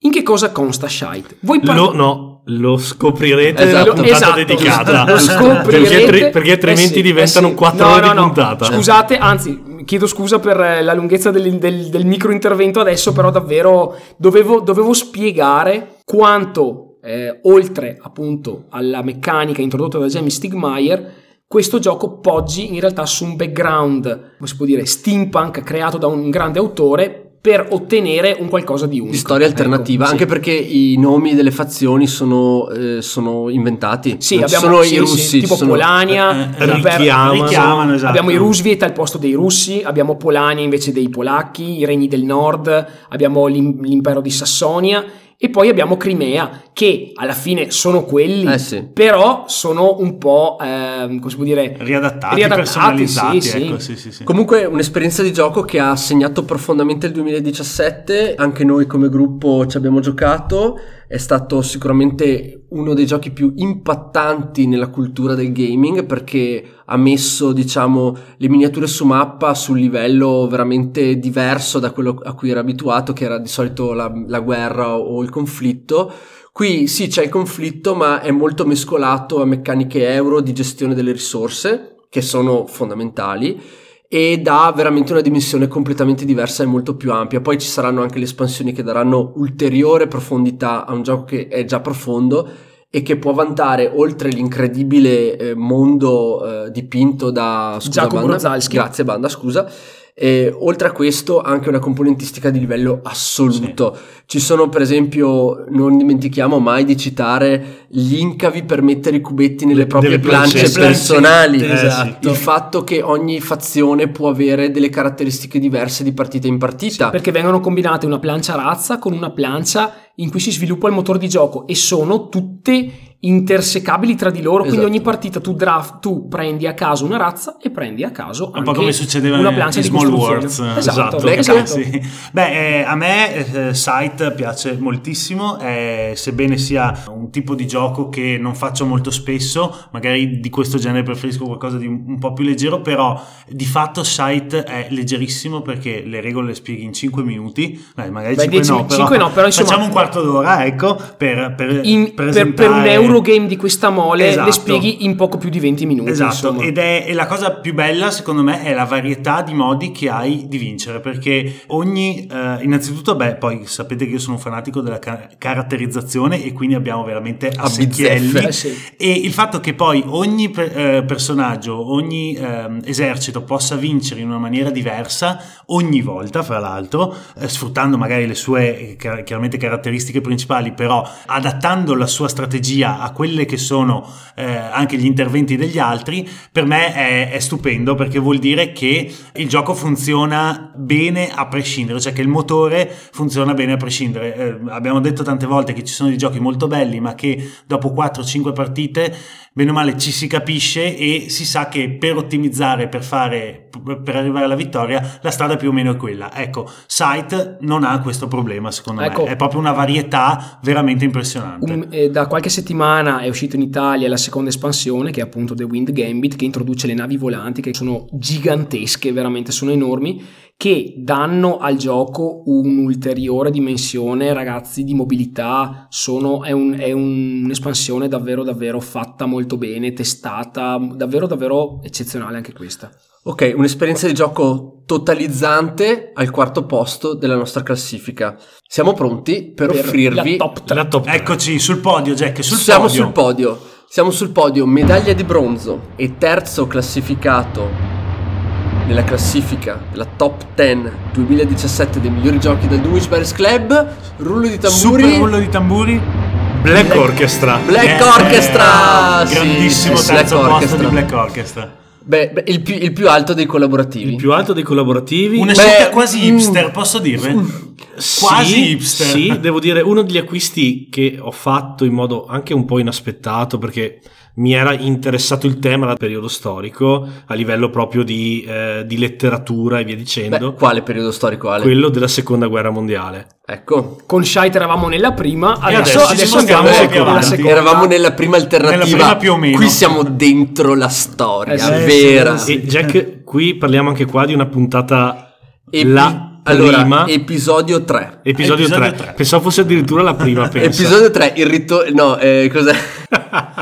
In che cosa consta Shite? Voi par- Lo, no, lo scoprirete Esatto. nella puntata Esatto. dedicata. Lo scoprirete. Perché, perché altrimenti Eh sì, diventano eh sì. 4 No, ore no, di no. puntata. Scusate, anzi, chiedo scusa per la lunghezza del, del, del micro intervento adesso, però davvero dovevo, dovevo spiegare quanto, eh, oltre appunto alla meccanica introdotta da Jamie Stigmeyer, questo gioco poggi in realtà su un background, come si può dire, steampunk creato da un grande autore per ottenere un qualcosa di unico. Di storia Ecco, alternativa, sì. anche perché i nomi delle fazioni sono, eh, sono inventati. Sì, Non abbiamo sono sì, i sì, russi. tipo sono- Polania, Eh, eh, per- richiamano. richiamano, esatto. abbiamo i Roosevelt al posto dei russi, abbiamo Polania invece dei polacchi, i regni del nord, abbiamo l'im- l'impero di Sassonia e poi abbiamo Crimea che alla fine sono quelli, Eh sì. però sono un po', ehm, come si può dire, Riadattati, Riadattati, personalizzati, sì, sì. ecco, sì, sì, sì. Comunque un'esperienza di gioco che ha segnato profondamente il 2017, anche noi come gruppo ci abbiamo giocato, è stato sicuramente uno dei giochi più impattanti nella cultura del gaming perché ha messo diciamo le miniature su mappa su un livello veramente diverso da quello a cui era abituato che era di solito la, la guerra o il conflitto. Qui sì c'è il conflitto ma è molto mescolato a meccaniche euro di gestione delle risorse che sono fondamentali e dà veramente una dimensione completamente diversa e molto più ampia. Poi ci saranno anche le espansioni che daranno ulteriore profondità a un gioco che è già profondo e che può vantare oltre l'incredibile eh, mondo eh, dipinto da scusa, Giacomo Banda. Grazie Banda, scusa. E oltre a questo anche una componentistica di livello assoluto. Ci sono per esempio, non dimentichiamo mai di citare gli incavi per mettere i cubetti nelle proprie plancette. personali. Eh, Esatto. Il fatto che ogni fazione può avere delle caratteristiche diverse di partita in partita. perché vengono combinate una plancia razza con una plancia in cui si sviluppa il motore di gioco e sono tutte intersecabili tra di loro, quindi Esatto. ogni partita tu draft, tu prendi a caso una razza e prendi a caso Un anche po' come succedeva una in plancia Small. Worlds. Esatto, Beh, esatto. Sì. Beh, eh, a me eh, Sight piace moltissimo, eh, sebbene sia un tipo di gioco che non faccio molto spesso, magari di questo genere preferisco qualcosa di un, un po' più leggero, però di fatto Sight è leggerissimo perché le regole le spieghi in 5 minuti, Beh, magari Beh, 5 dieci- no, però, cinque no, però insomma- facciamo un quarto d'ora, ecco, per, per In- per, per un presentare- Eurogame di questa mole Esatto. le spieghi in poco più di 20 minuti. Esatto, insomma. ed è e la cosa più bella secondo me è la varietà di modi che hai di vincere, perché ogni, eh, innanzitutto, beh, poi sapete che io sono un fanatico della ca- caratterizzazione e quindi abbiamo veramente a A secchielli. bizzeffe. Eh sì. E il fatto che poi ogni per- eh, personaggio, ogni ehm, esercito possa vincere in una maniera diversa ogni volta, fra l'altro, eh, sfruttando magari le sue eh, chiar- chiaramente caratteristiche principali, però adattando la sua strategia a quelle che sono eh, anche gli interventi degli altri, per me è, è stupendo perché vuol dire che il gioco funziona bene a prescindere, cioè che il motore funziona bene a prescindere. Eh, abbiamo detto tante volte che ci sono dei giochi molto belli, ma che dopo 4-5 partite, bene o male, ci si capisce e si sa che per ottimizzare, per fare, per arrivare alla vittoria, la strada più o meno è quella. Ecco, Sight non ha questo problema, secondo Ecco. me. È proprio una varietà veramente impressionante. Eh, da qualche settimana è uscito in Italia la seconda espansione che è appunto The Wind Gambit che introduce le navi volanti che sono gigantesche, veramente sono enormi, che danno al gioco un'ulteriore dimensione, ragazzi, di mobilità. Sono, è, un- è un- un'espansione davvero davvero fatta molto bene, testata, davvero davvero eccezionale anche questa. Ok, un'esperienza di gioco totalizzante al quarto posto della nostra classifica. Siamo pronti per, Per offrirvi la top tre. La top tre. Eccoci sul podio, Jack, sul Siamo podio. sul podio. Siamo sul podio, medaglia di bronzo e terzo classificato nella classifica della top 10 2017 dei migliori giochi del Dunwich Bears Club. Rullo di tamburi. Super rullo di tamburi. Black Orchestra. Black Eh, Orchestra. eh, sì, grandissimo sì, terzo Black posto Orchestra. di Black Orchestra. Beh, beh, il, più, il più alto dei collaborativi. Il più alto dei collaborativi. Una Beh, scelta quasi mm, hipster, posso dire? Sì, Quasi hipster. Sì, devo dire, uno degli acquisti che ho fatto in modo anche un po' inaspettato perché mi era interessato il tema dal periodo storico a livello proprio di, eh, di letteratura e via Beh, dicendo, quale periodo storico Ale? quello della seconda guerra mondiale. Ecco. Con Shite eravamo nella prima, adesso, adesso adesso andiamo nella seconda. Eravamo nella prima alternativa. Nella prima più o meno. Qui siamo dentro la storia Eh sì, vera. sì, E Jack, qui parliamo anche qua di una puntata Epi- la allora, prima, episodio 3. episodio, episodio 3. tre. Pensavo fosse addirittura la prima, pensa. Episodio 3, il ritorno. No, eh, cos'è?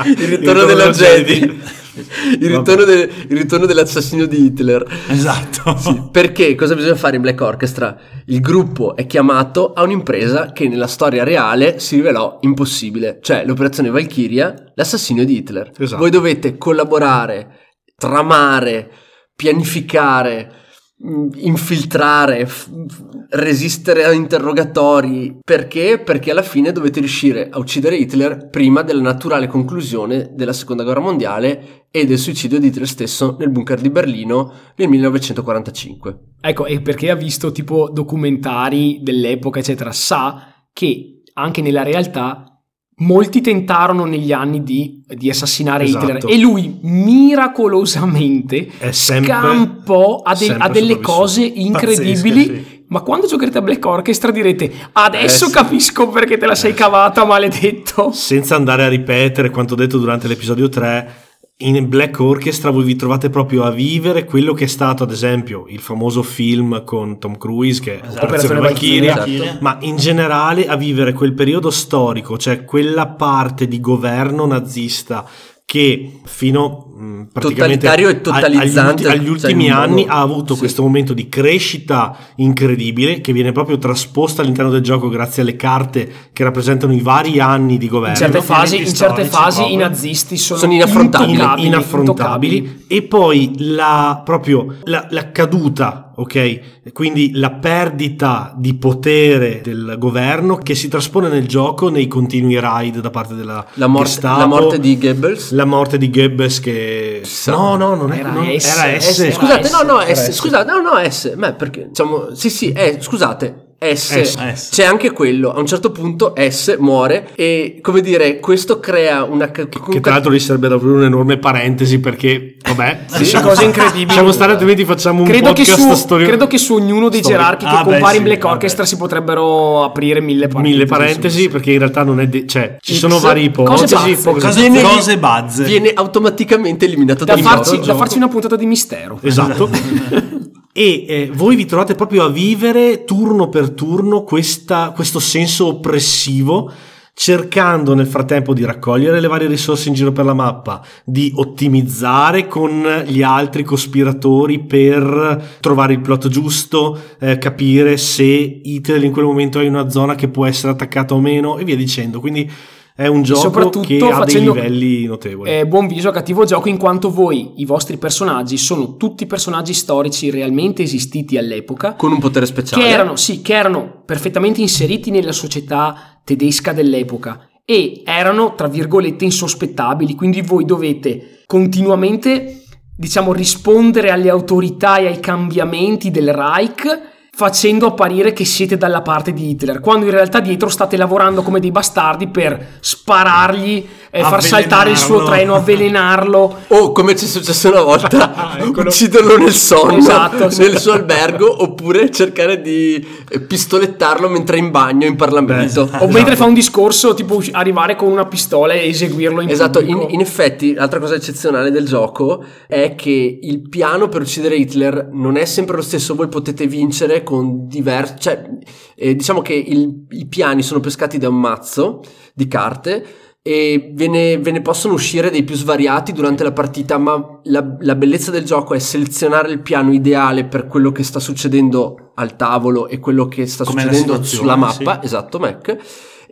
il ritorno ritorno della Jedi. Jedi. il, ritorno de- il ritorno dell'assassino di Hitler. Esatto. Sì, perché cosa bisogna fare in Black Orchestra? Il gruppo è chiamato a un'impresa che nella storia reale si rivelò impossibile, cioè l'operazione Valkyria, l'assassinio di Hitler. Esatto. Voi dovete collaborare, tramare, pianificare, infiltrare, f- resistere a interrogatori. Perché? Perché alla fine dovete riuscire a uccidere Hitler prima della naturale conclusione della seconda guerra mondiale e del suicidio di Hitler stesso nel bunker di Berlino nel 1945. Ecco, e perché ha visto tipo documentari dell'epoca, eccetera, sa che anche nella realtà molti tentarono negli anni di, di assassinare Esatto. Hitler e lui miracolosamente sempre- scampò a, de- a delle cose incredibili. Pazzesche, sì. Ma quando giocherete a Black Orchestra direte adesso Eh, sì. capisco perché te la sei cavata, maledetto. senza andare a ripetere quanto detto durante l'episodio 3, in Black Orchestra voi vi trovate proprio a vivere quello che è stato, ad esempio, il famoso film con Tom Cruise, che è Esatto. Operazione Valkyria, Valkyria. ma in generale a vivere quel periodo storico, cioè quella parte di governo nazista che fino mh, praticamente Totalitario e totalizzante, agli, agli cioè, ultimi un anni ha avuto sì. questo momento di crescita incredibile che viene proprio trasposta all'interno del gioco grazie alle carte che rappresentano i vari anni di governo In certe fasi, in certe fasi i nazisti sono, Sono inaffrontabili. inaffrontabili intoccabili. e poi la proprio la, la caduta ok quindi la perdita di potere del governo che si traspone nel gioco nei continui raid da parte della La morte, Gestapo, la morte di Goebbels. la morte di Goebbels che no no non Era non- S, era S, S. Scusate, no, no, Era S, S. scusate, no, no, S, ma perché, diciamo, sì, sì, eh, scusate, S, S, S. c'è anche quello, a un certo punto S muore e, come dire, questo crea una... che tra l'altro lì sarebbe da aprire un'enorme parentesi perché vabbè Sì, cose incredibili. lasciamo stare altrimenti facciamo un Credo che, podcast su, storia- credo che su ognuno dei storico. gerarchi che Ah, beh, compare in sì, Black vabbè. Orchestra si potrebbero aprire mille parentesi. mille parentesi perché in realtà non è de- cioè ci X, sono varie cose ipotesi pazze, poche- Cose, Viene- cose bazze. Viene automaticamente eliminato Da farci, da farci una puntata di mistero. Esatto. e eh, voi vi trovate proprio a vivere turno per turno questa- questo senso oppressivo, cercando nel frattempo di raccogliere le varie risorse in giro per la mappa, di ottimizzare con gli altri cospiratori per trovare il plot giusto, eh, capire se Hitler in quel momento è in una zona che può essere attaccata o meno e via dicendo. Quindi è un gioco soprattutto che ha facendo- dei livelli notevoli. Eh, buon viso a cattivo gioco in quanto voi, i vostri personaggi, sono tutti personaggi storici realmente esistiti all'epoca Con un potere speciale. che erano, sì, che erano perfettamente inseriti nella società tedesca dell'epoca e erano, tra virgolette, insospettabili. Quindi voi dovete continuamente, diciamo, rispondere alle autorità e ai cambiamenti del Reich facendo apparire che siete dalla parte di Hitler, quando in realtà dietro state lavorando come dei bastardi per sparargli, eh, far saltare il suo treno, avvelenarlo. O come ci è successo una volta, Eccolo. ucciderlo nel sonno, Esatto, sì. nel suo albergo, oppure cercare di eh, pistolettarlo mentre è in bagno in Parlamento. O mentre fa un discorso, tipo arrivare con una pistola e eseguirlo in Esatto, in, in effetti l'altra cosa eccezionale del gioco è che il piano per uccidere Hitler non è sempre lo stesso, voi potete vincere con diversi... cioè eh, diciamo che il- i piani sono pescati da un mazzo di carte e ve ne, ve ne possono uscire dei più svariati durante la partita, ma la, la bellezza del gioco è selezionare il piano ideale per quello che sta succedendo al tavolo e quello che sta Com'è succedendo sulla mappa, sì. esatto Mac,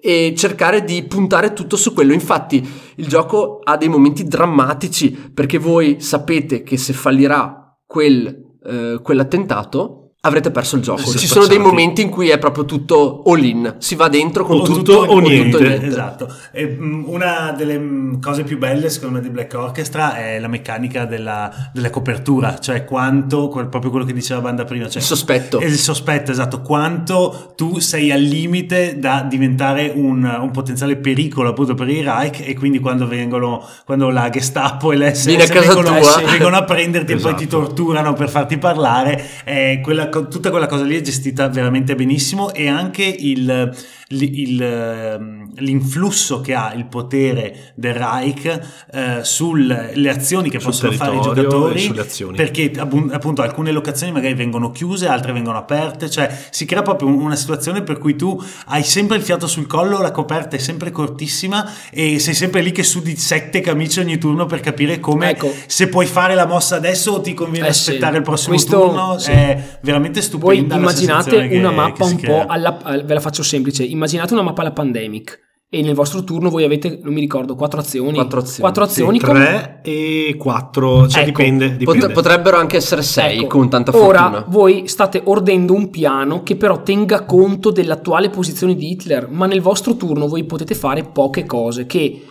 e cercare di puntare tutto su quello. Infatti il gioco ha dei momenti drammatici perché voi sapete che se fallirà quel, eh, quell'attentato avrete perso il gioco. Siete Ci sono dei momenti in cui è proprio tutto all in, si va dentro con O tutto, tutto o con tutto niente. Esatto. E, mh, una delle mh, cose più belle secondo me di Black Orchestra è la meccanica della, della copertura, cioè quanto, quel- proprio quello che diceva Banda prima, cioè Il sospetto. il sospetto, esatto, quanto tu sei al limite da diventare un, un potenziale pericolo appunto per i Reich e quindi quando vengono, quando la Gestapo e l'SS vengono, tua. vengono a prenderti e poi Esatto. ti torturano per farti parlare, eh, quella, tutta quella cosa lì è gestita veramente benissimo e anche il, il- ehm, l'influsso che ha il potere del Reich eh, sulle azioni che Sul possono fare i giocatori sulle azioni. perché appunto alcune locazioni magari vengono chiuse altre vengono aperte cioè si crea proprio un- una situazione per cui tu hai sempre il fiato sul collo la coperta è sempre cortissima e sei sempre lì che sudi sette camicie ogni turno per capire come Ecco. se puoi fare la mossa adesso o ti conviene Eh sì. aspettare il prossimo Questo- turno sì. è veramente Voi stupenda la immaginate una che- mappa che un po' crea. alla, al- ve la faccio semplice. Immaginate una mappa alla pandemic e nel vostro turno voi avete, non mi ricordo, quattro azioni. Quattro azioni, Quattro sì, azioni con- 3 e 4, cioè Ecco, dipende. Dipende. potrebbero anche essere 6 Ecco, con tanta Ora fortuna. voi state ordendo un piano che però tenga conto dell'attuale posizione di Hitler, ma nel vostro turno voi potete fare poche cose che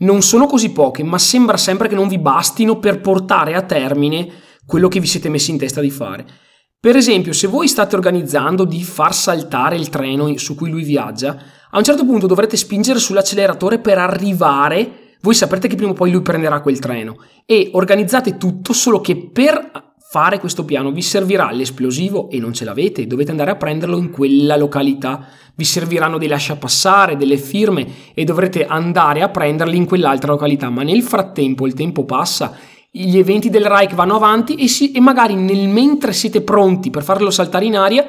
non sono così poche, ma sembra sempre che non vi bastino per portare a termine quello che vi siete messi in testa di fare. Per esempio, se voi state organizzando di far saltare il treno su cui lui viaggia, a un certo punto dovrete spingere sull'acceleratore per arrivare. Voi saprete che prima o poi lui prenderà quel treno e organizzate tutto solo che per fare questo piano vi servirà l'esplosivo e non ce l'avete, dovete andare a prenderlo in quella località. Vi serviranno dei lasciapassare, delle firme e dovrete andare a prenderli in quell'altra località. Ma nel frattempo il tempo passa, gli eventi del Reich vanno avanti e, si- e magari nel mentre siete pronti per farlo saltare in aria,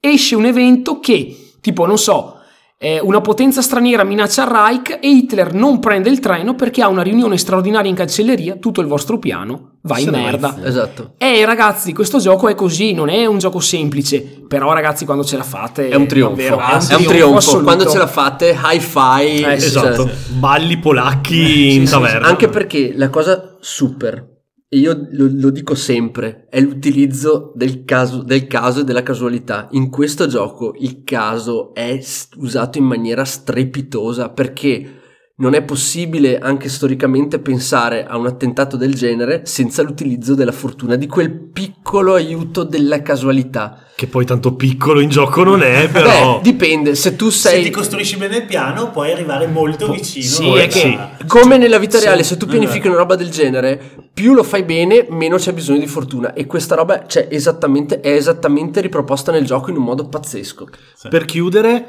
esce un evento che, tipo, non so, eh, una potenza straniera minaccia il Reich e Hitler non prende il treno perché ha una riunione straordinaria in cancelleria, tutto il vostro piano va in in merda. Esatto. Eh ragazzi, questo gioco è così, non è un gioco semplice, però ragazzi quando ce la fate È un trionfo. davvero, è un trionfo. assoluto. Quando ce la fate, high five. Eh, sì, Esatto, cioè, balli polacchi in sì, taverna. Anche perché la cosa super, e io lo, lo dico sempre, è l'utilizzo del caso, del caso e della casualità. In questo gioco il caso è usato in maniera strepitosa perché non è possibile anche storicamente pensare a un attentato del genere senza l'utilizzo della fortuna, di quel piccolo aiuto della casualità. Che poi tanto piccolo in gioco non è, però... Beh, dipende, se tu se sei... ti costruisci bene il piano puoi arrivare molto vicino sì, è che- Come nella vita reale, Sì, se tu pianifichi una roba del genere, più lo fai bene, meno c'è bisogno di fortuna. E questa roba c'è esattamente, è esattamente riproposta nel gioco in un modo pazzesco. Per chiudere,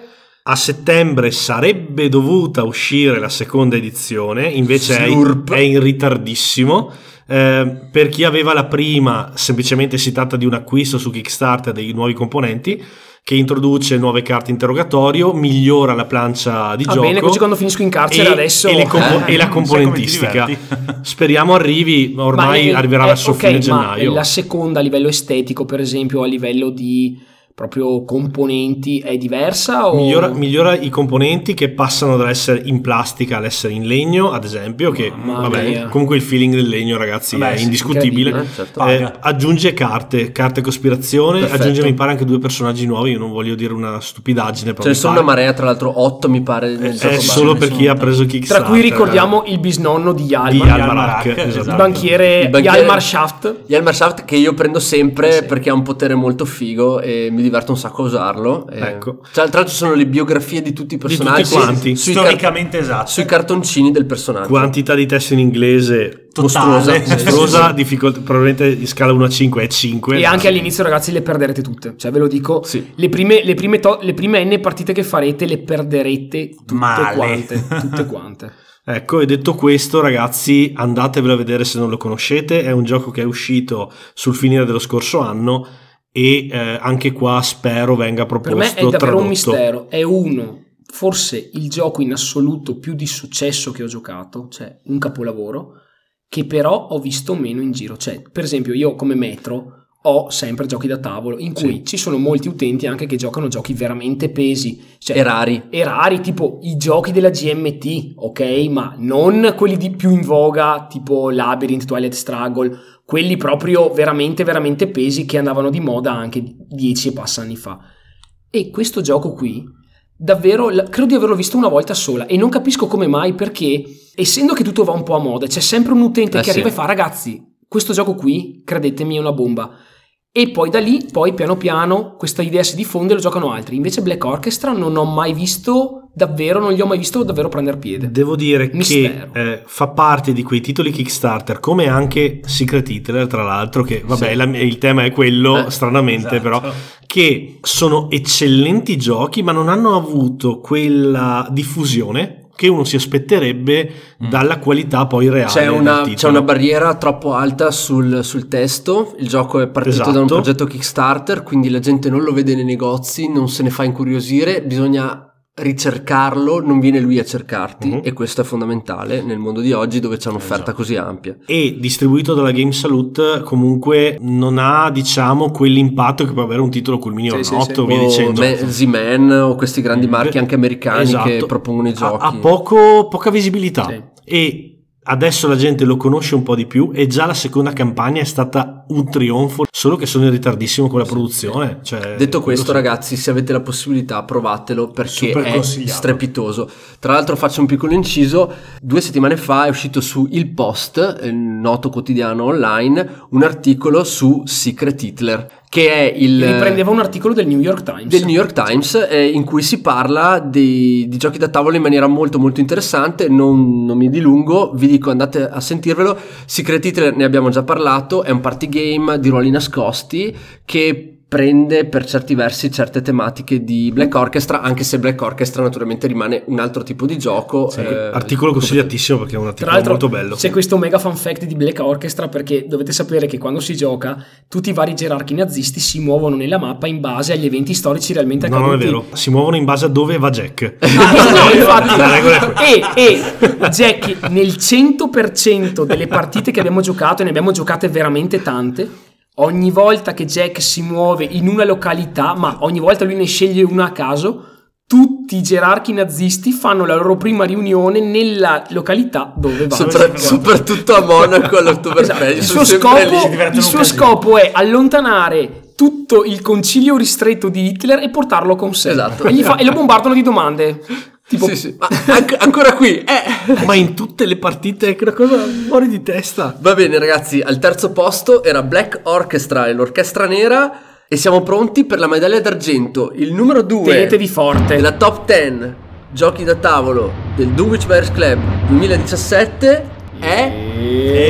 a settembre sarebbe dovuta uscire la seconda edizione, invece è, Slurp. è in ritardissimo. Eh, per chi aveva la prima, semplicemente si tratta di un acquisto su Kickstarter dei nuovi componenti che introduce nuove carte interrogatorio, migliora la plancia di Va gioco. bene, così quando finisco in carcere e, adesso... e, le compo- Eh, e la componentistica. Speriamo arrivi, Ma ormai è- arriverà verso ok, fine ma gennaio. La seconda a livello estetico, per esempio, a livello di proprio componenti è diversa? O... Migliora, migliora i componenti che passano dall'essere in plastica all'essere in legno, ad esempio, che vabbè, comunque il feeling del legno, ragazzi, Vabbè, è sì, indiscutibile. incredibile, certo. Eh, aggiunge carte, carte cospirazione, Perfetto. aggiunge mi pare anche due personaggi nuovi, io non voglio dire una stupidaggine, Ce ne sono una marea, tra l'altro 8 mi pare nel gioco è base. solo per chi ha preso Kickstarter. Tra cui ricordiamo il bisnonno di Yalmar, Almanac, esatto. esatto. il banchiere, Il banchiere- Yalmar Shaft. Yalmar Shaft che io prendo sempre Sì. perché ha un potere molto figo e mi diverto un sacco a usarlo. E- Ecco. Tra l'altro ci sono le biografie di tutti i tutti personaggi quanti. sui, car- storicamente esatto sui cartoncini del personaggio. Quantità di testo in inglese mostruosa. Totale. Mostruosa, difficoltà- probabilmente di scala 1 a 5 è 5. E anche all'inizio, ragazzi, le perderete tutte. Cioè, ve lo dico, Sì. le, prime, le, prime to- le prime N partite che farete le perderete tutte Male. quante. Tutte quante. Ecco, e detto questo, ragazzi, andatevelo a vedere se non lo conoscete. È un gioco che è uscito sul finire dello scorso anno e eh, anche qua spero venga Per proposto me è davvero tradotto. un mistero. È uno, forse il gioco in assoluto più di successo che ho giocato, cioè un capolavoro, che però ho visto meno in giro. Cioè, per esempio, io come Metro ho sempre giochi da tavolo in cui Sì. ci sono molti utenti anche che giocano giochi veramente pesi. Cioè, E rari. e rari, tipo i giochi della GMT, ok? Ma non quelli di più in voga, tipo Labyrinth, Twilight Struggle, quelli proprio veramente, veramente pesi che andavano di moda anche 10 e passa anni fa. E questo gioco qui, davvero, credo di averlo visto una volta sola e non capisco come mai perché, essendo che tutto va un po' a moda, c'è sempre un utente Eh che sì. arriva e fa, ragazzi, questo gioco qui, credetemi, è una bomba. E poi da lì, poi piano piano, questa idea si diffonde e lo giocano altri. Invece Black Orchestra non ho mai visto davvero, non gli ho mai visto davvero prendere piede. Devo dire Mistero. che eh, fa parte di quei titoli Kickstarter, come anche Secret Hitler, tra l'altro, che vabbè, Sì. la- il tema è quello, Eh, stranamente, esatto. però, che sono eccellenti giochi, ma non hanno avuto quella diffusione che uno si aspetterebbe Mm. dalla qualità poi reale. C'è una, c'è una barriera troppo alta sul, sul testo. Il gioco è partito da un Esatto. progetto Kickstarter, quindi la gente non lo vede nei negozi, non se ne fa incuriosire. Bisogna ricercarlo, non viene lui a cercarti, Mhm. e questo è fondamentale nel mondo di oggi dove c'è un'offerta Esatto. così ampia. e distribuito dalla Game Salute comunque non ha diciamo quell'impatto che può avere un titolo col mini Sì, or sì, not sì. o via O dicendo Me- Z-Man o questi grandi marchi anche americani Esatto. che propongono i giochi. ha, poco- poca visibilità Sì. e adesso la gente lo conosce un po' di più e già la seconda campagna è stata un trionfo solo che sono in ritardissimo con la produzione cioè, Detto questo, ragazzi, se avete la possibilità, provatelo perché è consigliato. strepitoso. Tra l'altro, faccio un piccolo inciso: due settimane fa è uscito su Il Post, il noto quotidiano online, un articolo su Secret Hitler, che è il. Riprendeva un articolo del New York Times. del New York Times eh, in cui si parla di, di giochi da tavolo in maniera molto molto interessante non, non mi dilungo vi dico andate a sentirvelo Secret Hitler ne abbiamo già parlato è un party game di ruoli nascosti che prende per certi versi certe tematiche di Black Orchestra anche se Black Orchestra naturalmente rimane un altro tipo di gioco Sì, eh, articolo consigliatissimo perché è un articolo molto bello c'è questo mega fan fact di Black Orchestra perché dovete sapere che quando si gioca tutti i vari gerarchi nazisti si muovono nella mappa in base agli eventi storici realmente no accaduti. non è vero si muovono in base a dove va Jack Ah, no, infatti, La regola è quella. e, e Jack nel 100% delle partite che abbiamo giocato e ne abbiamo giocate veramente tante ogni volta che Jack si muove in una località ma ogni volta lui ne sceglie una a caso tutti i gerarchi nazisti fanno la loro prima riunione nella località dove vanno sopra- soprattutto a Monaco all'Oktoberfest Esatto. Il scopo, il suo scopo è allontanare tutto il concilio ristretto di Hitler e portarlo con sé. Esatto. E, gli fa- e lo bombardano di domande. Tipo, Sì, sì. Ma anche- ancora qui eh. ma in tutte le partite che una cosa fuori di testa Va bene ragazzi, al terzo posto era Black Orchestra e l'orchestra nera e siamo pronti per la medaglia d'argento. Il numero 2 tenetevi forte. della top 10 giochi da tavolo del Dunwich Bears Club 2017 è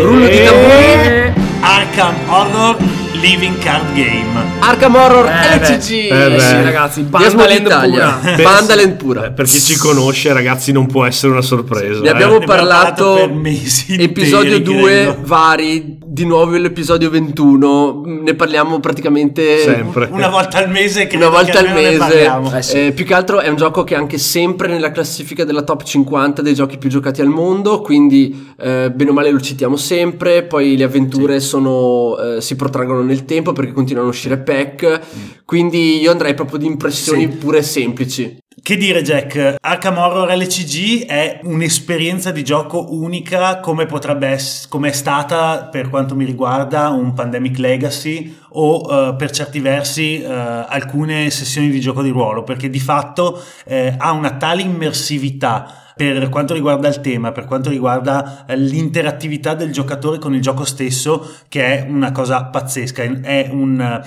Rullo di tamburi Arkham Horror Living Card Game. Arkham Horror Eh LCG. eh beh. sì, ragazzi, Bandaland pura. Bandaland pura. Eh, per chi ci conosce ragazzi non può essere una sorpresa Ne abbiamo ne abbiamo parlato, parlato per mesi episodio interi, 2 credo. vari, di nuovo l'episodio 21, ne parliamo praticamente sempre Una volta al mese che una volta al mese. parliamo. Eh sì. Eh, più che altro è un gioco che è anche sempre nella classifica della top 50 dei giochi più giocati al mondo, quindi eh, bene o male lo citiamo sempre, poi le avventure sono, eh, si protraggono nel tempo perché continuano a uscire pack, quindi io andrei proprio di impressioni Sì. pure semplici. Che dire Jack, Arkham Horror LCG è un'esperienza di gioco unica come potrebbe essere, come è stata per quanto mi riguarda un Pandemic Legacy o eh, per certi versi eh, alcune sessioni di gioco di ruolo perché di fatto eh, ha una tale immersività per quanto riguarda il tema, per quanto riguarda eh, l'interattività del giocatore con il gioco stesso, che è una cosa pazzesca. È un,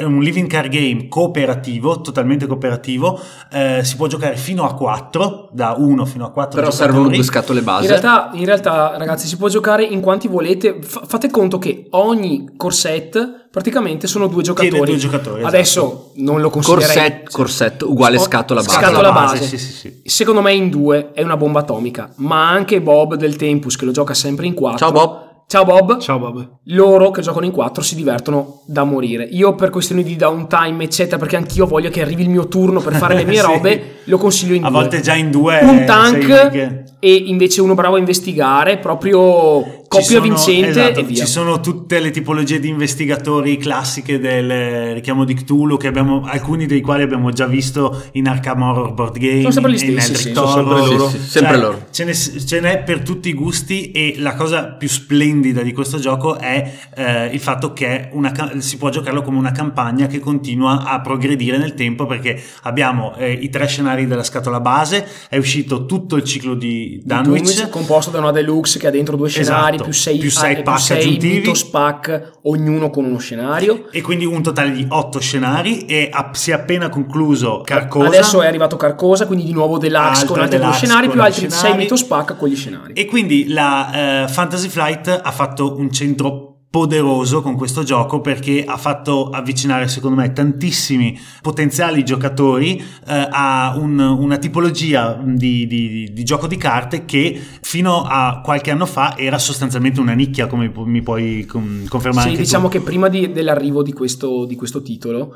un living card game cooperativo, totalmente cooperativo. eh, si può giocare fino a 4, da 1 fino a 4 Però giocatori. servono due scatole base. In realtà, in realtà, ragazzi, si può giocare in quanti volete. Fa- fate conto che ogni corset praticamente sono due giocatori. Due giocatori, esatto. Adesso non lo considererei corset, corset uguale Sco- scatola base. scatola base. Sì, sì, sì. Secondo me in due è una bomba atomica, ma anche Bob del Tempus che lo gioca sempre in quattro. Ciao Bob. Ciao Bob. ciao Bob Loro che giocano in quattro si divertono da morire. Io per questioni di downtime, eccetera, perché anch'io voglio che arrivi il mio turno per fare le mie Sì. robe, lo consiglio in A due. volte già in due un tank e invece uno bravo a investigare, proprio coppia sono- vincente esatto, e via. Ci sono tutte le tipologie di investigatori classiche del eh, richiamo di Cthulhu, che abbiamo, alcuni dei quali abbiamo già visto in Arkham Horror Board Game, Sono sempre gli in stessi, Eldritch sì, sono sempre Horror. loro. Sì, sì, sempre Cioè, loro. Ce n'è, ce n'è per tutti i gusti e la cosa più splendida di questo gioco è eh, il fatto che una si può giocarlo come una campagna che continua a progredire nel tempo perché abbiamo eh, i tre scenari della scatola base, è uscito tutto il ciclo di Dunwich. Dunwich, composto da una deluxe che ha dentro due scenari più 6 più sei pack aggiuntivi. mythos pack, ognuno con uno scenario. E quindi un totale di 8 scenari e a- si è appena concluso Carcosa. Adesso è arrivato Carcosa, quindi di nuovo Deluxe con altri due scenari, più altri altri 6 scenari. mythos pack con gli scenari. E quindi la eh, Fantasy Flight ha fatto un centro poderoso con questo gioco perché ha fatto avvicinare secondo me tantissimi potenziali giocatori eh, a un- una tipologia di, di- di gioco di carte che fino a qualche anno fa era sostanzialmente una nicchia come mi puoi con- confermare Sì, diciamo tu. che prima di- dell'arrivo di questo, di questo titolo,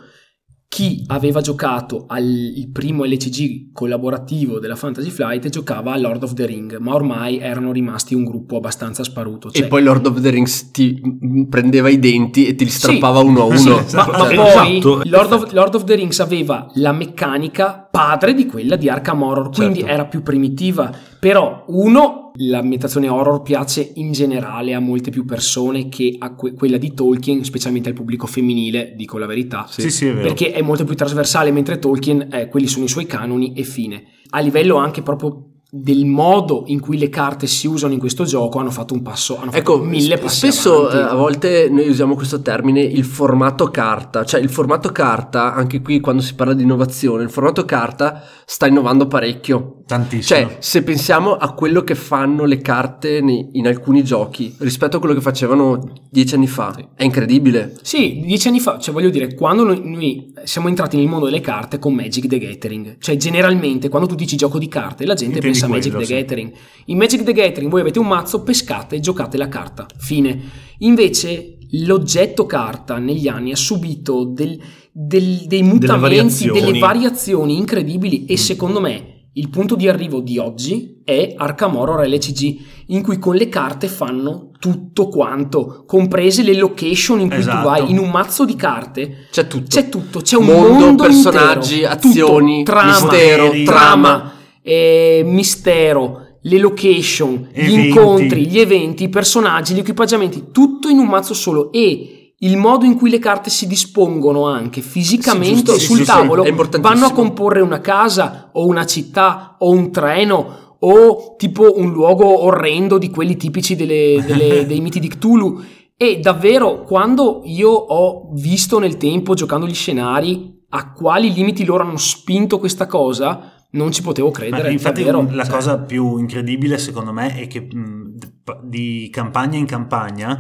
chi aveva giocato al il primo LCG collaborativo della Fantasy Flight giocava a Lord of the Ring, ma ormai erano rimasti un gruppo abbastanza sparuto. E Cioè, poi Lord of the Rings ti prendeva i denti e ti li Sì. strappava uno a uno. Sì, Esatto. ma, ma Cioè, poi esatto, Lord, of, Lord of the Rings aveva la meccanica padre di quella di Arkham Horror, quindi Certo. era più primitiva. Però, uno, l'ambientazione horror piace in generale a molte più persone che a que- quella di Tolkien, specialmente al pubblico femminile, dico la verità. sì sì è Perché è molto più trasversale, mentre Tolkien, eh, quelli sono i suoi canoni e fine. A livello anche proprio del modo in cui le carte si usano in questo gioco, hanno fatto un passo, hanno fatto Ecco, mille passi spesso avanti. eh, a volte noi usiamo questo termine il formato carta, cioè il formato carta, anche qui quando si parla di innovazione, il formato carta sta innovando parecchio. Tantissimo Cioè, se pensiamo a quello che fanno le carte nei- in alcuni giochi rispetto a quello che facevano dieci anni fa, è incredibile. Sì, dieci anni fa, cioè voglio dire, quando noi, noi siamo entrati nel mondo delle carte con Magic the Gathering, cioè generalmente quando tu dici gioco di carte la gente Intendi pensa a Magic quello, the sì. Gathering. In Magic the Gathering voi avete un mazzo, pescate, giocate la carta, fine. Invece l'oggetto carta negli anni ha subito del- del- dei mutamenti, variazioni. delle variazioni incredibili e secondo me il punto di arrivo di oggi è Arkham Horror LCG, in cui con le carte fanno tutto quanto, comprese le location in cui Esatto. tu vai in un mazzo di carte. C'è tutto. C'è tutto, c'è un Mondo, mondo, personaggi, intero, azioni, tutto, trama, mistero, trama, trama. eh, mistero, le location, gli Eventi. incontri, gli eventi, i personaggi, gli equipaggiamenti, tutto in un mazzo solo e il modo in cui le carte si dispongono anche fisicamente Sì, sì, sul sì, sì, tavolo importantissimo. vanno a comporre una casa o una città o un treno o tipo un luogo orrendo di quelli tipici delle- delle- dei miti di Cthulhu e davvero quando io ho visto nel tempo giocando gli scenari a quali limiti loro hanno spinto questa cosa non ci potevo Ma credere infatti davvero. la Cioè, cosa più incredibile secondo me è che mh, di campagna in campagna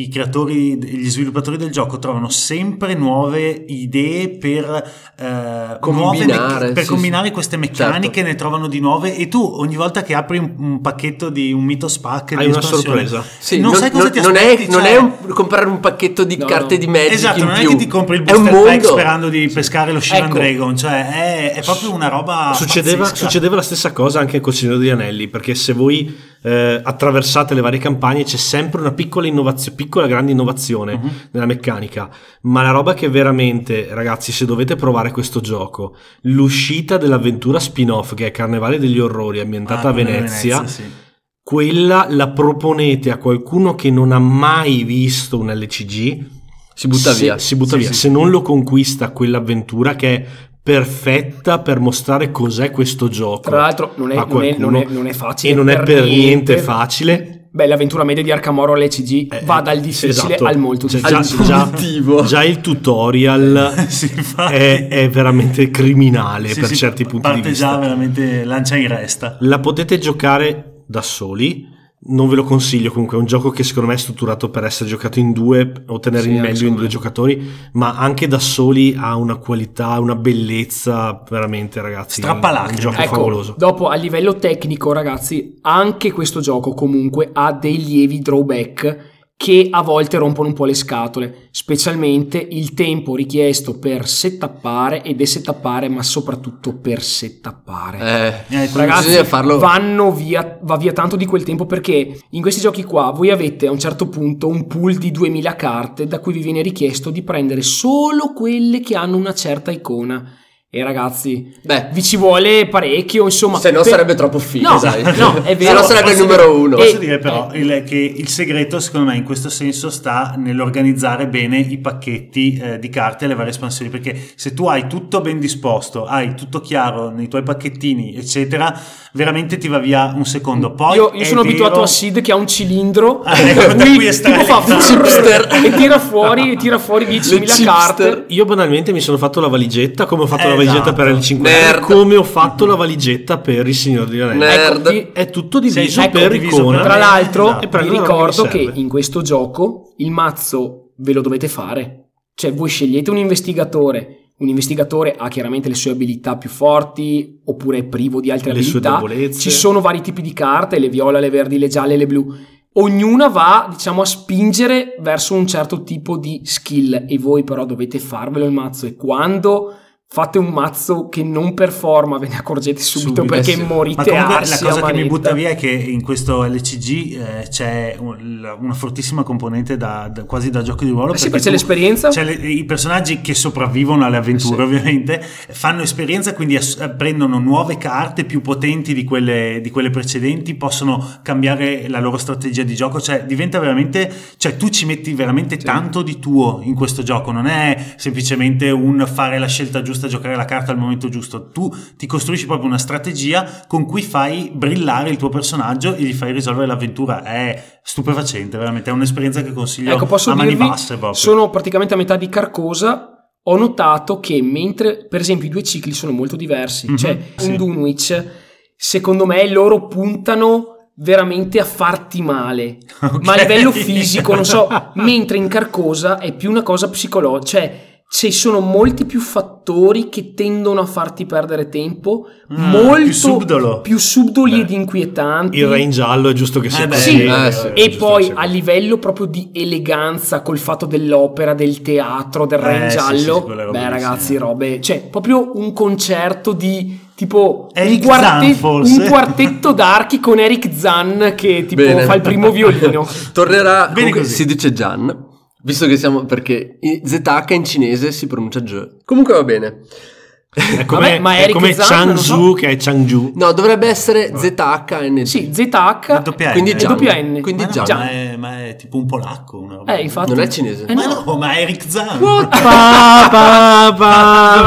i creatori, gli sviluppatori del gioco trovano sempre nuove idee per, eh, nuove Combinare, mecc- per sì, combinare sì. queste meccaniche, Certo. ne trovano di nuove e tu ogni volta che apri un, un pacchetto di un Mythos Pack Hai di una sorpresa. Sì, non, sai cosa ti non aspetti, è, non cioè- è un- comprare un pacchetto di No, carte no. di Magic Esatto, in non è più. che ti compri il è booster pack sperando di pescare lo Shivan Ecco. Dragon, cioè è, è proprio una roba Succedeva, succedeva la stessa cosa anche col Signore degli Anelli, perché se voi eh, attraversate le varie campagne c'è sempre una piccola innovazione, piccola grande innovazione Mhm. nella meccanica, ma la roba che veramente, ragazzi, se dovete provare questo gioco, l'uscita dell'avventura spin-off che è Carnevale degli Orrori ambientata Ah, a di Venezia, sì. quella la proponete a qualcuno che non ha mai visto un LCG, Si butta se- via. Si butta Sì, via. sì, Se non lo conquista quell'avventura che è perfetta per mostrare cos'è questo gioco. tra l'altro non è, non è- non è- non è facile E non è per niente facile. beh l'avventura media di Arkham Horror LCG Eh, va dal difficile esatto. al molto Cioè, difficile già, già- già il tutorial Sì, è, è veramente criminale Sì, per sì, certi punti di parte vista. già veramente lancia in resta. La potete giocare da soli. Non ve lo consiglio comunque, è un gioco che secondo me è strutturato per essere giocato in due, ottenere Sì, il anche meglio in due giocatori, ma anche da soli ha una qualità, una bellezza veramente ragazzi. Strappalacrime. Un gioco Ecco, favoloso. dopo a livello tecnico, ragazzi, anche questo gioco comunque ha dei lievi drawback che a volte rompono un po' le scatole, specialmente il tempo richiesto per settappare e desettappare, ma soprattutto per settappare. Eh, Eh, Ragazzi, vanno via, va via tanto di quel tempo perché in questi giochi qua voi avete a un certo punto un pool di 2000 carte da cui vi viene richiesto di prendere solo quelle che hanno una certa icona. E ragazzi, Beh. vi ci vuole parecchio, insomma. Se no per- sarebbe troppo figo, No, sai. no, è Se vero. no sarebbe il numero uno. Posso E- dire però eh. il- che il segreto, secondo me, in questo senso sta nell'organizzare bene i pacchetti eh, di carte e le varie espansioni. Perché se tu hai tutto ben disposto, hai tutto chiaro nei tuoi pacchettini, eccetera, veramente ti va via un secondo. Poi io, io è sono abituato vero- a Sid che ha un cilindro Ah, ecco, tipo fa le carte. frrr, e tira fuori, tira fuori 10.000 chipster. carte. Io banalmente mi sono fatto la valigetta come ho fatto Eh, la valigetta esatto. per il 5 Nerd. come ho fatto la valigetta per il Signore di Anelli. Nerd. Ecco, È tutto diviso Sì, ecco, per diviso icona. per- Tra l'altro, Esatto. E vi ricordo che che in questo gioco il mazzo ve lo dovete fare. Cioè, voi scegliete un investigatore. Un investigatore ha chiaramente le sue abilità più forti, oppure è privo di altre Le sue abilità. debolezze. Ci sono vari tipi di carte, le viola, le verdi, le gialle, le blu. Ognuna va, diciamo, a spingere verso un certo tipo di skill e voi però dovete farvelo il mazzo e quando fate un mazzo che non performa ve ne accorgete subito, Subito, perché eh sì. morite Ma comunque la cosa che mi butta via è che in questo LCG eh, c'è un- una fortissima componente da, da- quasi da gioco di ruolo. Eh sì, perché c'è l'esperienza. c'è le- I personaggi che sopravvivono alle avventure, Sì. ovviamente, fanno esperienza, quindi ass- eh, prendono nuove carte più potenti di quelle, di quelle precedenti, possono cambiare la loro strategia di gioco. Cioè, diventa veramente. Cioè, tu ci metti veramente tanto di tuo in questo gioco. Non è semplicemente un fare la scelta giusta, giocare la carta al momento giusto. Tu ti costruisci proprio una strategia con cui fai brillare il tuo personaggio e gli fai risolvere l'avventura. È stupefacente, veramente. È un'esperienza che consiglio Ecco, posso a mani dirvi, basse proprio. sono praticamente a metà di Carcosa. Ho notato che mentre, per esempio, i due cicli sono molto diversi, Mhm, cioè sì. in Dunwich, secondo me loro puntano veramente a farti male, Ok. ma a livello fisico, non so, mentre in Carcosa è più una cosa psicologica, cioè ci sono molti più fattori che tendono a farti perdere tempo, Mm, molto più subdolo. più subdoli Beh. ed inquietanti. Il rain giallo è giusto che sia Eh beh, così. Sì, eh, sì. e poi a livello proprio di eleganza col fatto dell'opera, del teatro, del Eh, Re in sì, giallo, sì, beh ragazzi, sì. robe, cioè proprio un concerto di tipo un, Eric quarte- Zahn, forse? un quartetto d'archi con Eric Zahn che tipo Bene. fa il primo violino. Tornerà, Bene comunque così. si dice Gian, visto che siamo, perché ZH in cinese si pronuncia G. Comunque va bene. È come, Vabbè, ma è Eric come non Changzhou so. che è Changju. No, dovrebbe essere ZHN. Sì, ZH. Quindi Gian. doppia N. Quindi Ma no, ma, è, ma è tipo un polacco. Una roba. Eh, infatti. Non è cinese. Eh, Ma no. no, ma è Eric Zahn. Pa, pa, pa,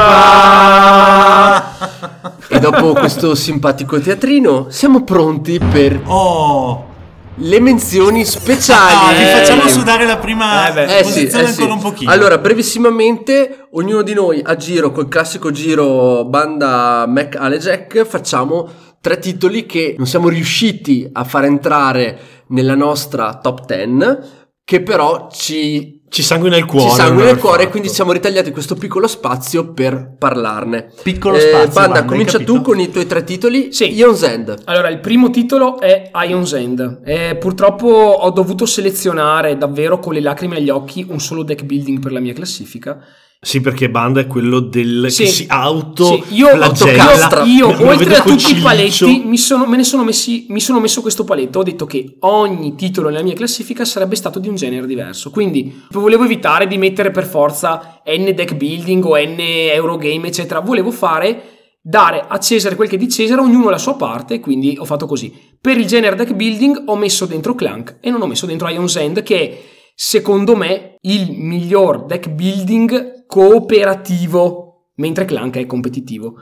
pa. E dopo questo simpatico teatrino, siamo pronti per Oh, le menzioni ah, speciali. vi facciamo sudare la prima Eh beh. Eh sì, eh sì. ancora un pochino. Allora, brevissimamente, ognuno di noi a giro, col classico giro banda Mac Ale Jack, facciamo tre titoli che non siamo riusciti a far entrare nella nostra top 10, che però ci Ci sanguina il cuore. ci nel aver cuore e fatto. quindi siamo ritagliati questo piccolo spazio per parlarne. Piccolo Eh, spazio, Banda, Banda, comincia tu con i tuoi tre titoli. Sì. Ion's End. Allora, il primo titolo è Ion's End. Eh, purtroppo ho dovuto selezionare davvero con le lacrime agli occhi un solo deck building per la mia classifica. Sì, perché Banda è quello del Sì. che si auto Sì, io, autocastra. io, oltre a tutti i paletti, mi sono, me ne sono, messi, mi sono messo questo paletto. Ho detto che ogni titolo nella mia classifica sarebbe stato di un genere diverso. Quindi volevo evitare di mettere per forza N deck building o N Eurogame, eccetera. Volevo fare dare a Cesare quel che è di Cesare, ognuno la sua parte, quindi ho fatto così. Per il genere deck building ho messo dentro Clank e non ho messo dentro Ion's End, che è secondo me il miglior deck building cooperativo, mentre Clank è competitivo.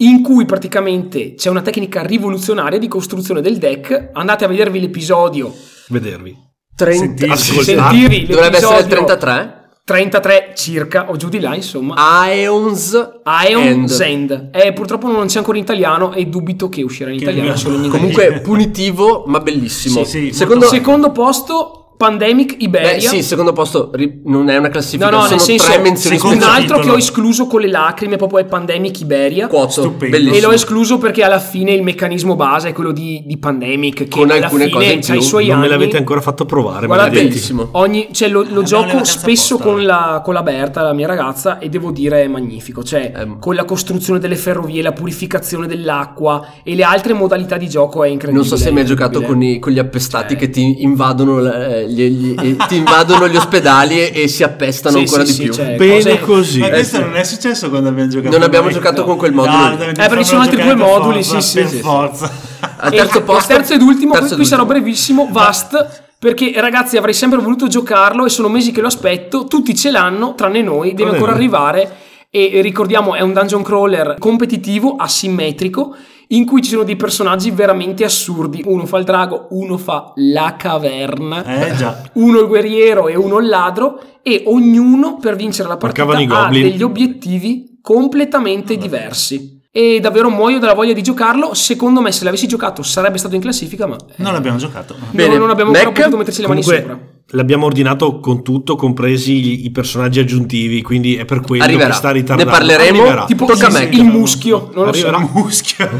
In cui praticamente c'è una tecnica rivoluzionaria di costruzione del deck. Andate a vedervi l'episodio, Vedervi. 30. Sentire. Sentirvi Dovrebbe essere il l'episodio 33. 33 circa, o giù di là, insomma. Ion's Ion's End. End. Eh, purtroppo non c'è ancora in italiano e dubito che uscirà in Che italiano solo in. Comunque punitivo, ma bellissimo. Sì, sì, Secondo Secondo posto, Pandemic Iberia. Beh, sì, secondo posto ri- non è una classifica, No, no, sono nel senso, tre menzioni un speciali. altro che ho escluso con le lacrime proprio è Pandemic Iberia. Quoto, Stupendo. E bellissimo. l'ho escluso perché alla fine il meccanismo base è quello di, di Pandemic, che Con alla alcune fine cose in c'ha i più. suoi Non anni. me l'avete ancora fatto provare. Guardate, bellissimo. Ogni, cioè, lo, lo le gioco spesso apposta. con la, con la Berta, la mia ragazza, e devo dire è magnifico. Cioè, Ehm. con la costruzione delle ferrovie, la purificazione dell'acqua e le altre modalità di gioco è incredibile. Non so se hai mai giocato con, i- con gli appestati Eh. che ti invadono l- eh, gli- gli- ti invadono gli ospedali e, e si appestano Sì, ancora sì, di sì, più. cioè, Bene cose- così. Ma Eh, questo sì. non è successo quando abbiamo giocato. Non abbiamo giocato No. con quel modulo. No, dove- perché ci sono altri due per moduli, forza, sì, sì, per sì, sì. forza. Al terzo il posto, terzo ed ultimo, terzo qui ed sarò ultimo. brevissimo, Vast, perché ragazzi avrei sempre voluto giocarlo e sono mesi che lo aspetto, tutti ce l'hanno, tranne noi, deve ancora arrivare e ricordiamo è un dungeon crawler competitivo, asimmetrico, in cui ci sono dei personaggi veramente assurdi, uno fa il drago, uno fa la caverna, Eh uno il guerriero e uno il ladro e ognuno per vincere la partita Mancavano ha degli obiettivi completamente diversi. E davvero muoio dalla voglia di giocarlo. Secondo me, se l'avessi giocato, sarebbe stato in classifica. Ma eh, Non l'abbiamo giocato. Bene, non, non abbiamo ancora Mac? potuto metterci le mani sopra. L'abbiamo ordinato con tutto, compresi gli- i personaggi aggiuntivi, quindi è per quello Arriverà. che sta ritardando. Ne parleremo. Arriverà. Tipo Tocca a il, me. il muschio, non lo so. Arriverà. muschio.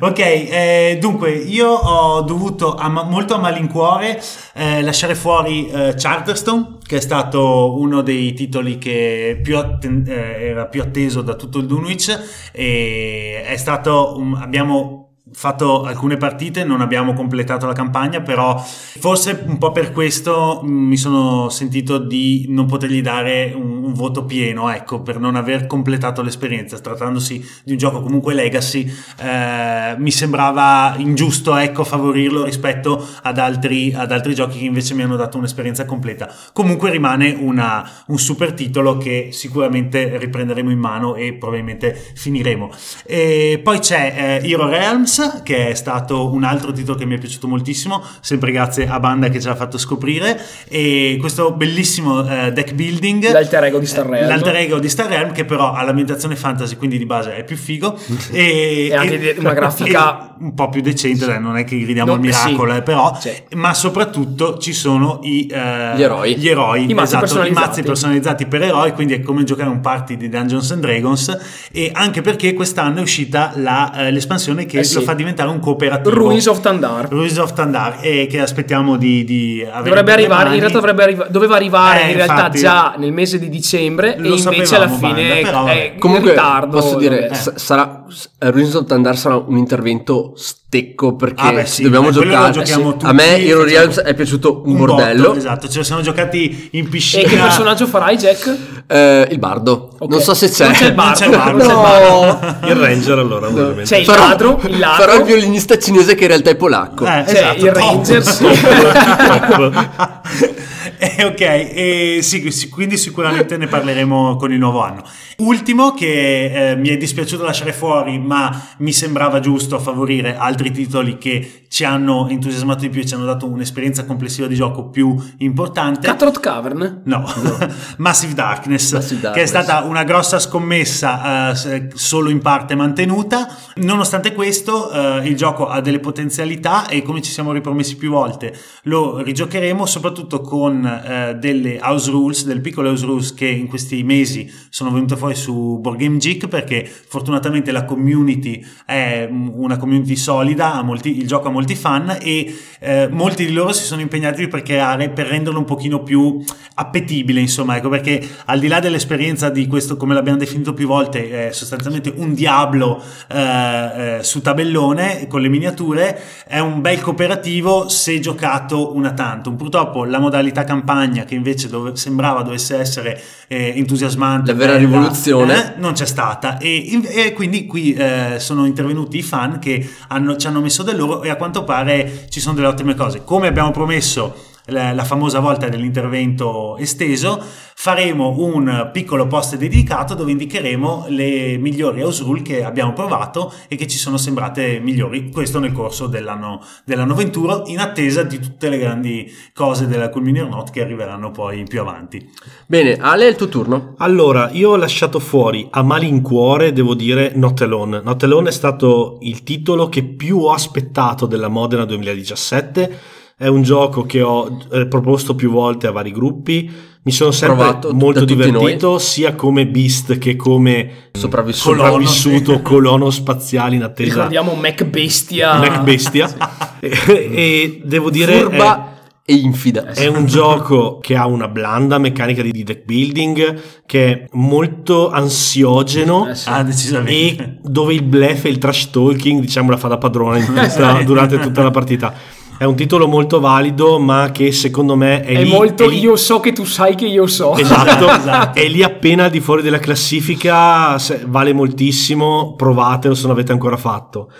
Ok, eh, dunque io ho dovuto a molto a malincuore eh, lasciare fuori eh, Charterstone, che è stato uno dei titoli che più atten- eh, era più atteso da tutto il Dunwich e è stato un- abbiamo fatto alcune partite, non abbiamo completato la campagna, però forse un po' per questo mi sono sentito di non potergli dare un, un voto pieno, ecco, per non aver completato l'esperienza. Trattandosi di un gioco comunque legacy, eh, mi sembrava ingiusto, ecco, favorirlo rispetto ad altri, ad altri giochi che invece mi hanno dato un'esperienza completa. Comunque rimane una- un super titolo che sicuramente riprenderemo in mano e probabilmente finiremo. E poi c'è eh, Hero Realms, che è stato un altro titolo che mi è piaciuto moltissimo, sempre grazie a Banda che ce l'ha fatto scoprire. E questo bellissimo eh, deck building. L'alter ego di Star Realm. L'alter ego di Star Realm, che però ha l'ambientazione fantasy, quindi di base è più figo. E, E anche una grafica- e un po' più decente, dai, non è che gridiamo No, al miracolo, sì. eh, però. Sì. Ma soprattutto ci sono i, eh, Gli eroi. Gli eroi, I mazzi esatto, i personalizzati. mazzi personalizzati per eroi, quindi è come giocare un party di Dungeons and Dragons. E anche perché quest'anno è uscita la, eh, l'espansione che Eh sì. lo fa diventare un cooperativo. Ruins of Tandar. Ruins of Tandar, e che aspettiamo di, di avere. Dovrebbe arrivare, mani. in realtà dovrebbe arriva- doveva arrivare Eh, in realtà infatti. già nel mese di dicembre e invece alla fine Banda, però è Comunque, ritardo. posso dire, s- sarà, Ruins of Tandar sarà un intervento stecco perché Ah, beh, sì, dobbiamo giocare. giochiamo a me facciamo- Realms è piaciuto un, Un bordello. botto, esatto, ce lo siamo giocati in piscina. E che personaggio farai, Jack? Eh, il bardo. Ok. Non so se c'è. Non c'è il bardo. C'è il bardo. non c'è il bardo. No. Il Ranger allora, ovviamente. C'è il Farò- ladro, il ladro. Farò il violinista cinese che in realtà è polacco. Eh, C'è esatto, il top. Ranger, sì. Eh, ok, e sì, quindi sicuramente ne parleremo con il nuovo anno. Ultimo che eh, mi è dispiaciuto lasciare fuori, ma mi sembrava giusto favorire altri titoli che ci hanno entusiasmato di più e ci hanno dato un'esperienza complessiva di gioco più importante. Cutthroat Cavern. No, Massive, Darkness, Massive che è Darkness. stata una grossa scommessa eh, solo in parte mantenuta. Nonostante questo, eh, il gioco ha delle potenzialità e come ci siamo ripromessi più volte, lo rigiocheremo soprattutto con eh, delle house rules, delle piccole house rules che in questi mesi sono venute fuori su Board Game Geek perché fortunatamente la community è mm, una community solida, molti- il gioco ha molti fan e eh, molti di loro si sono impegnati per creare, per renderlo un pochino più appetibile, insomma, ecco, perché al di là dell'esperienza di questo, come l'abbiamo definito più volte, è sostanzialmente un diablo eh, eh, su tabellone con le miniature, è un bel cooperativo se giocato una tantum. Purtroppo la modalità campagna, che invece dove- sembrava dovesse essere eh, entusiasmante, La vera bella, rivoluzione. eh, non c'è stata e, e quindi qui eh, sono intervenuti i fan che hanno- ci hanno messo del loro e a quanto pare ci sono delle ottime cose. Come abbiamo promesso la, la famosa volta dell'intervento esteso, faremo un piccolo post dedicato dove indicheremo le migliori house rule che abbiamo provato e che ci sono sembrate migliori. Questo nel corso dell'anno, dell'anno 21 in attesa di tutte le grandi cose della Culminier Not che arriveranno poi più avanti. Bene, Ale, è il tuo turno. Allora, io ho lasciato fuori a malincuore, devo dire, Not Alone. Not Alone è stato il titolo che più ho aspettato della Modena 2017. È un gioco che ho eh, proposto più volte a vari gruppi. Mi sono sempre Provato molto divertito, sia come Beast che come Sopravvissuto. sopravvissuto colono spaziale in attesa Ricordiamo Mac Bestia. Mac Bestia. e, e devo dire... Furba e infida. È un gioco che ha una blanda meccanica di deck building che è molto ansiogeno Eh sì. Ah, decisamente. e dove il bluff e il trash talking diciamo la fa da padrona in tutta- durante tutta la partita È un titolo molto valido, ma che secondo me è, È lì, molto è lì- io so che tu sai che io so. Esatto, è lì appena al di fuori della classifica, vale moltissimo, provatelo se non avete ancora fatto.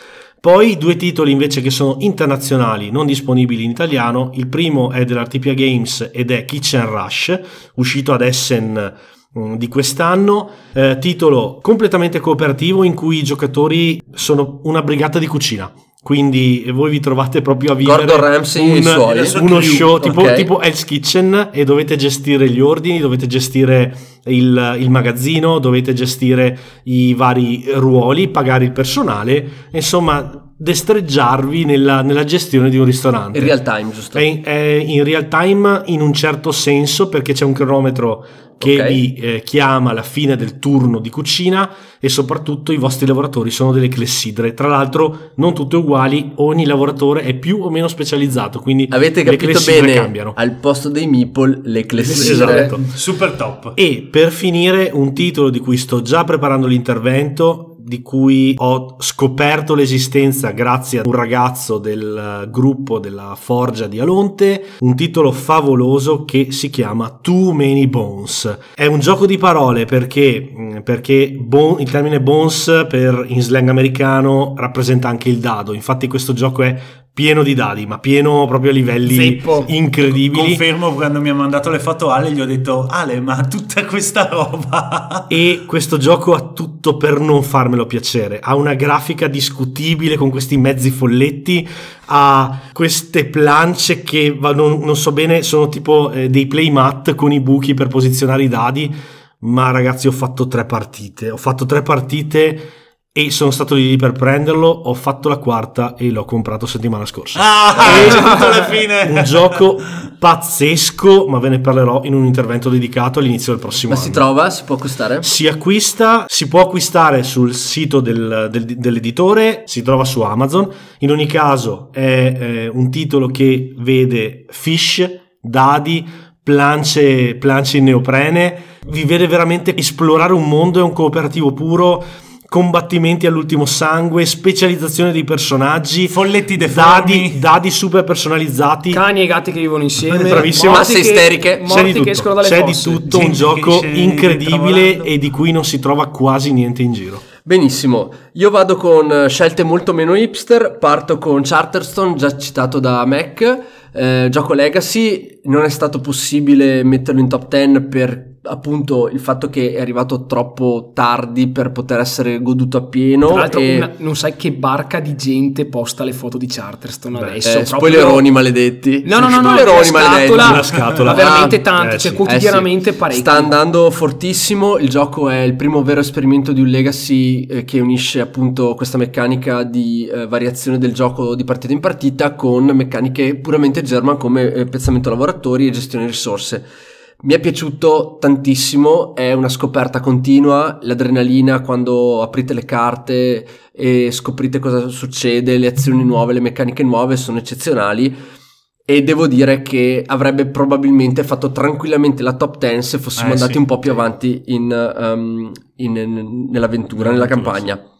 Poi due titoli invece che sono internazionali, non disponibili in italiano. Il primo è dell'Artipia Games ed è Kitchen Rush, uscito ad Essen mm, di quest'anno, eh, titolo completamente cooperativo in cui i giocatori sono una brigata di cucina. Quindi voi vi trovate proprio a vivere Gordon Ramsay un- uno show tipo, ok. tipo Hell's Kitchen e dovete gestire gli ordini, dovete gestire il, il magazzino, dovete gestire i vari ruoli, pagare il personale, insomma destreggiarvi nella, nella gestione di un ristorante. In real time, giusto? È in, è in real time in un certo senso perché c'è un cronometro che Ok. vi eh, chiama alla fine del turno di cucina e soprattutto i vostri lavoratori sono delle clessidre. Tra l'altro non tutte uguali, ogni lavoratore è più o meno specializzato, quindi Avete le capito clessidre bene, cambiano. al posto dei meeple, le clessidre. Esatto. Super top. E per finire un titolo di cui sto già preparando l'intervento, di cui ho scoperto l'esistenza grazie a un ragazzo del eh, gruppo della Forgia di Alonte, un titolo favoloso che si chiama Too Many Bones. È un gioco di parole perché, mh, perché bon- il termine bones per, in slang americano rappresenta anche il dado, infatti questo gioco è pieno di dadi, ma pieno proprio a livelli Zeppo. incredibili. Confermo quando mi ha mandato le foto Ale gli ho detto Ale ma tutta questa roba E questo gioco ha tutto per non farmelo piacere. Ha una grafica discutibile con questi mezzi folletti, ha queste plance che non, non so bene, sono tipo eh, dei playmat con i buchi per posizionare i dadi. Ma ragazzi, ho fatto tre partite. Ho fatto tre partite e sono stato lì per prenderlo. Ho fatto la quarta e l'ho comprato settimana scorsa. Ah, tutto alla fine Un gioco pazzesco, ma ve ne parlerò in un intervento dedicato all'inizio del prossimo Ma anno. si trova? Si può acquistare? Si acquista, si può acquistare sul sito del- del- dell'editore, si trova su Amazon. In ogni caso è eh, un titolo che vede fish, dadi, plance, plance in neoprene, vi vede veramente esplorare un mondo, è un cooperativo puro, combattimenti all'ultimo sangue, specializzazione dei personaggi, Folletti deformi. dadi, dadi super personalizzati. Cani e gatti che vivono insieme. Bravissimo. Masse che- isteriche. Morti C'è di che escono dalle c'è di fosse. tutto un gioco incredibile e di cui non si trova quasi niente in giro. Benissimo, io vado con eh, scelte molto meno hipster, parto con Charterstone, già citato da Mac, eh, gioco Legacy, non è stato possibile metterlo in top 10 per appunto il fatto che è arrivato troppo tardi per poter essere goduto appieno. Tra l'altro, e- una- non sai che barca di gente posta le foto di Charterstone Beh, adesso. eh, proprio- spoileroni maledetti. No, no, no, no, spoileroni la maledetti. scatola, La scatola. ma veramente Ah, tante, eh, cioè sì. quotidianamente Eh sì, parecchio. Sta andando fortissimo. Il gioco è il primo vero esperimento di un legacy eh, che unisce appunto questa meccanica di eh, variazione del gioco di partita in partita con meccaniche puramente German come eh, piazzamento lavoratori e gestione risorse. Mi è piaciuto tantissimo, è una scoperta continua, l'adrenalina quando aprite le carte e scoprite cosa succede, le azioni nuove, le meccaniche nuove sono eccezionali e devo dire che avrebbe probabilmente fatto tranquillamente la top 10 se fossimo Eh, andati sì, un po' più sì. avanti in, um, in- in- nell'avventura, nella Nell'avventura, campagna. Adesso-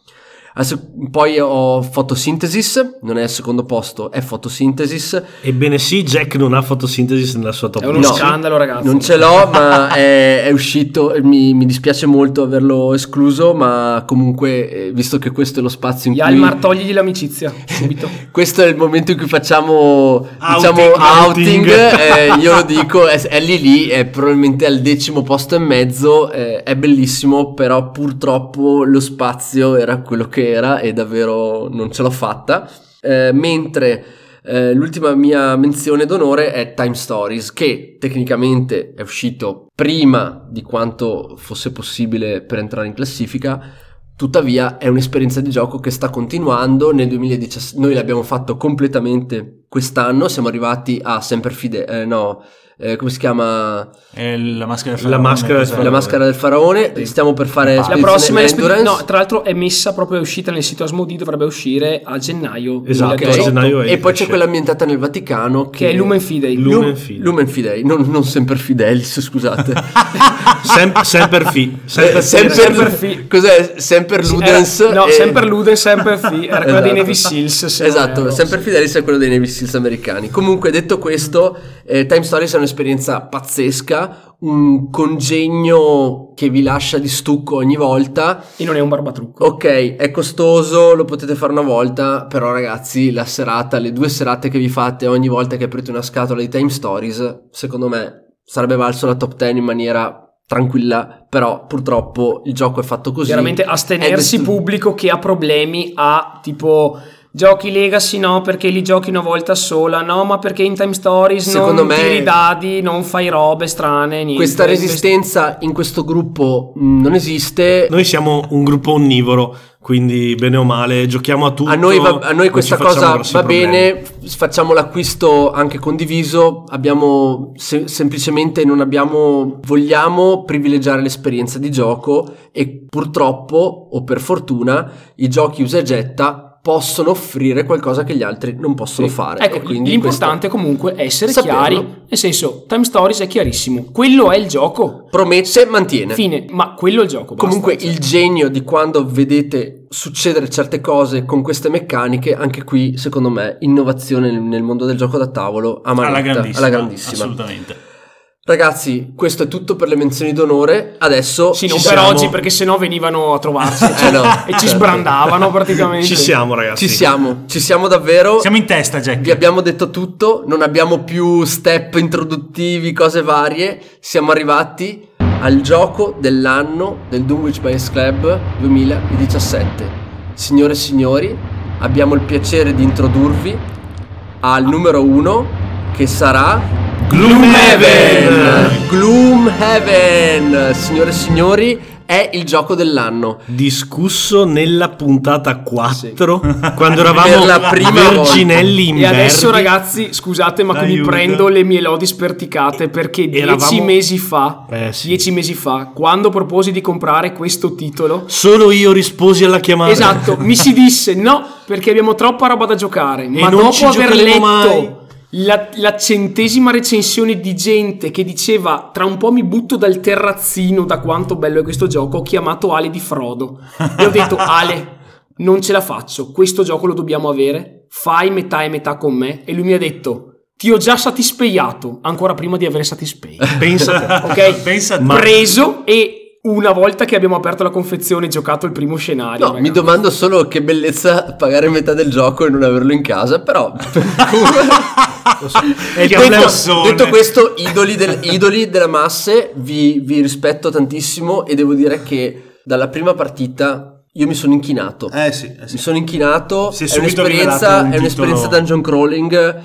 poi ho Photosynthesis, non è al secondo posto, è Photosynthesis. Ebbene sì, Jack non ha fotosintesi nella sua top È uno 10. scandalo, ragazzi. Non ce l'ho, ma è, è uscito. Mi, mi dispiace molto averlo escluso, ma comunque, eh, visto che questo è lo spazio in cui. Yalmar, togligli l'amicizia subito. Questo è il momento in cui facciamo diciamo Outing. outing, Outing. eh, io lo dico, è, è lì lì, è probabilmente al decimo posto e mezzo, eh, è bellissimo, però purtroppo lo spazio era quello che era e davvero non ce l'ho fatta. Eh, mentre eh, l'ultima mia menzione d'onore è Time Stories, che tecnicamente è uscito prima di quanto fosse possibile per entrare in classifica, Tuttavia è un'esperienza di gioco che sta continuando, nel 2017 noi l'abbiamo fatto completamente quest'anno, siamo arrivati a Semper Fide, eh, no, eh, come si chiama? È la maschera del La faraone, maschera del faraone. La maschera del faraone. Stiamo per fare La prossima Endurance. no, tra l'altro è messa proprio è uscita nel sito Asmodee, dovrebbe uscire a gennaio. Esatto, Ok. 2018, a gennaio E poi c'è quella ambientata nel Vaticano Che è Lumen Fidei. Lu- Lumen Fidei. Lumen Fidei, non, non Semper Fidelis, scusate. Sem- sempre fi. Eh, Sempre Semper, Semper Fi- Cos'è? Semper Era- Ludens? no, e- sempre Luden, sempre Fi, era quella dei Esatto. Navy Seals. se Esatto. Semper Fidelis è quello dei Navy Seals americani. Comunque, detto questo, eh, Time Stories è un'esperienza pazzesca, un congegno che vi lascia di stucco ogni volta. E non è un barbatrucco. Ok, è costoso, lo potete fare una volta, però ragazzi, la serata, le due serate che vi fate ogni volta che aprite una scatola di Time Stories, secondo me sarebbe valso la top 10 in maniera tranquilla, però purtroppo il gioco è fatto così. Chiaramente astenersi pubblico che ha problemi a tipo giochi legacy no perché li giochi una volta sola no ma perché in time stories Secondo non me- tiri dadi non fai robe strane niente Questa resistenza in questo gruppo mh, non esiste. Noi siamo un gruppo onnivoro, quindi bene o male giochiamo a tutto. A noi, va- a noi questa cosa va problemi. bene, facciamo l'acquisto anche condiviso, abbiamo se- semplicemente non abbiamo, vogliamo privilegiare l'esperienza di gioco e purtroppo o per fortuna i giochi usa e getta possono offrire qualcosa che gli altri non possono fare. ecco e quindi l'importante comunque è essere Saperlo. chiari nel senso time stories è chiarissimo quello è il gioco questo promette, mantiene. fine ma quello è il gioco basta. Comunque Cioè, il genio di quando vedete succedere certe cose con queste meccaniche, anche qui secondo me innovazione nel, mondo del gioco da tavolo a alla grandissima, alla grandissima. assolutamente. Ragazzi, questo è tutto per le menzioni d'onore. Adesso sì, non ci per siamo- oggi perché sennò venivano a trovarci Eh, no. e ci sbrandavano praticamente Ci siamo, ragazzi. Ci siamo, ci siamo davvero. Siamo in testa, Jack. Vi abbiamo detto tutto, non abbiamo più step introduttivi, cose varie. Siamo arrivati al gioco dell'anno del Dunwich Bias Club 2017. Signore e signori, abbiamo il piacere di introdurvi al numero uno che sarà Gloomhaven. Gloomhaven, signore e signori, è il gioco dell'anno. Discusso nella puntata 4 quando eravamo Per la prima verginelli in E adesso ragazzi, scusate, ma qui mi prendo le mie lodi sperticate perché dieci Eravamo- mesi fa, Eh, sì. dieci mesi fa, quando proposi di comprare questo titolo, Solo io risposi alla chiamata. esatto, mi si disse no, perché abbiamo troppa roba da giocare. Ma non dopo ci aver giocheremo letto mai. La, la centesima recensione di gente che diceva tra un po' mi butto dal terrazzino da quanto bello è questo gioco, ho chiamato Ale di Frodo e ho detto Ale, non ce la faccio, questo gioco lo dobbiamo avere, fai metà e metà con me e lui mi ha detto ti ho già satispeiato ancora prima di avere satispei. Pensa a te. Ok? Pensa Preso e una volta che abbiamo aperto la confezione e giocato il primo scenario. No, ragazzi. mi domando solo che bellezza pagare metà del gioco e non averlo in casa, però il detto, detto questo, idoli, del- idoli della masse, vi, vi rispetto tantissimo e devo dire che dalla prima partita io mi sono inchinato. Eh sì, eh sì. Mi sono inchinato, Si è un'esperienza, un è un'esperienza titolo- dungeon crawling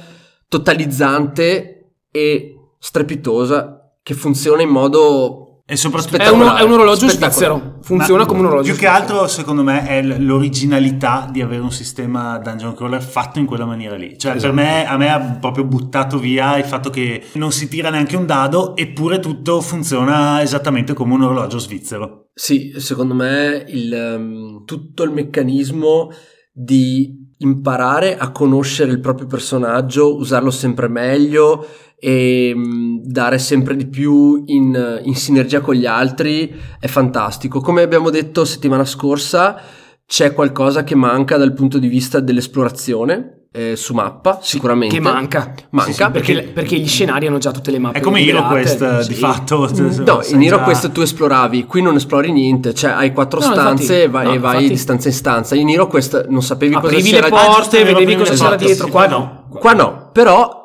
totalizzante e strepitosa che funziona in modo E soprattutto È, uno- è un orologio svizzero. Funziona Ma come un orologio Più che altro, secondo me, è l'originalità di avere un sistema dungeon crawler fatto in quella maniera lì. Cioè, Esatto. per me, a me ha proprio buttato via il fatto che non si tira neanche un dado, eppure tutto funziona esattamente come un orologio svizzero. Sì, secondo me il, ehm, tutto il meccanismo di imparare a conoscere il proprio personaggio, usarlo sempre meglio e mm, dare sempre di più in, in sinergia con gli altri è fantastico. Come abbiamo detto settimana scorsa, c'è qualcosa che manca dal punto di vista dell'esplorazione eh, su mappa, sicuramente. Che manca. Manca Sì, sì, perché, perché- perché gli scenari hanno già tutte le mappe. È come rivelate. HeroQuest, Sì. di fatto. No, in HeroQuest tu esploravi, qui non esplori niente, cioè hai quattro No, stanze infatti, e vai, no, e vai infatti. di stanza in stanza. In HeroQuest non sapevi cosa Aprivi c'era le Ah, giusto, porte, vedevi cosa le c'era dietro. sì, Qua qua no. Qua no, però,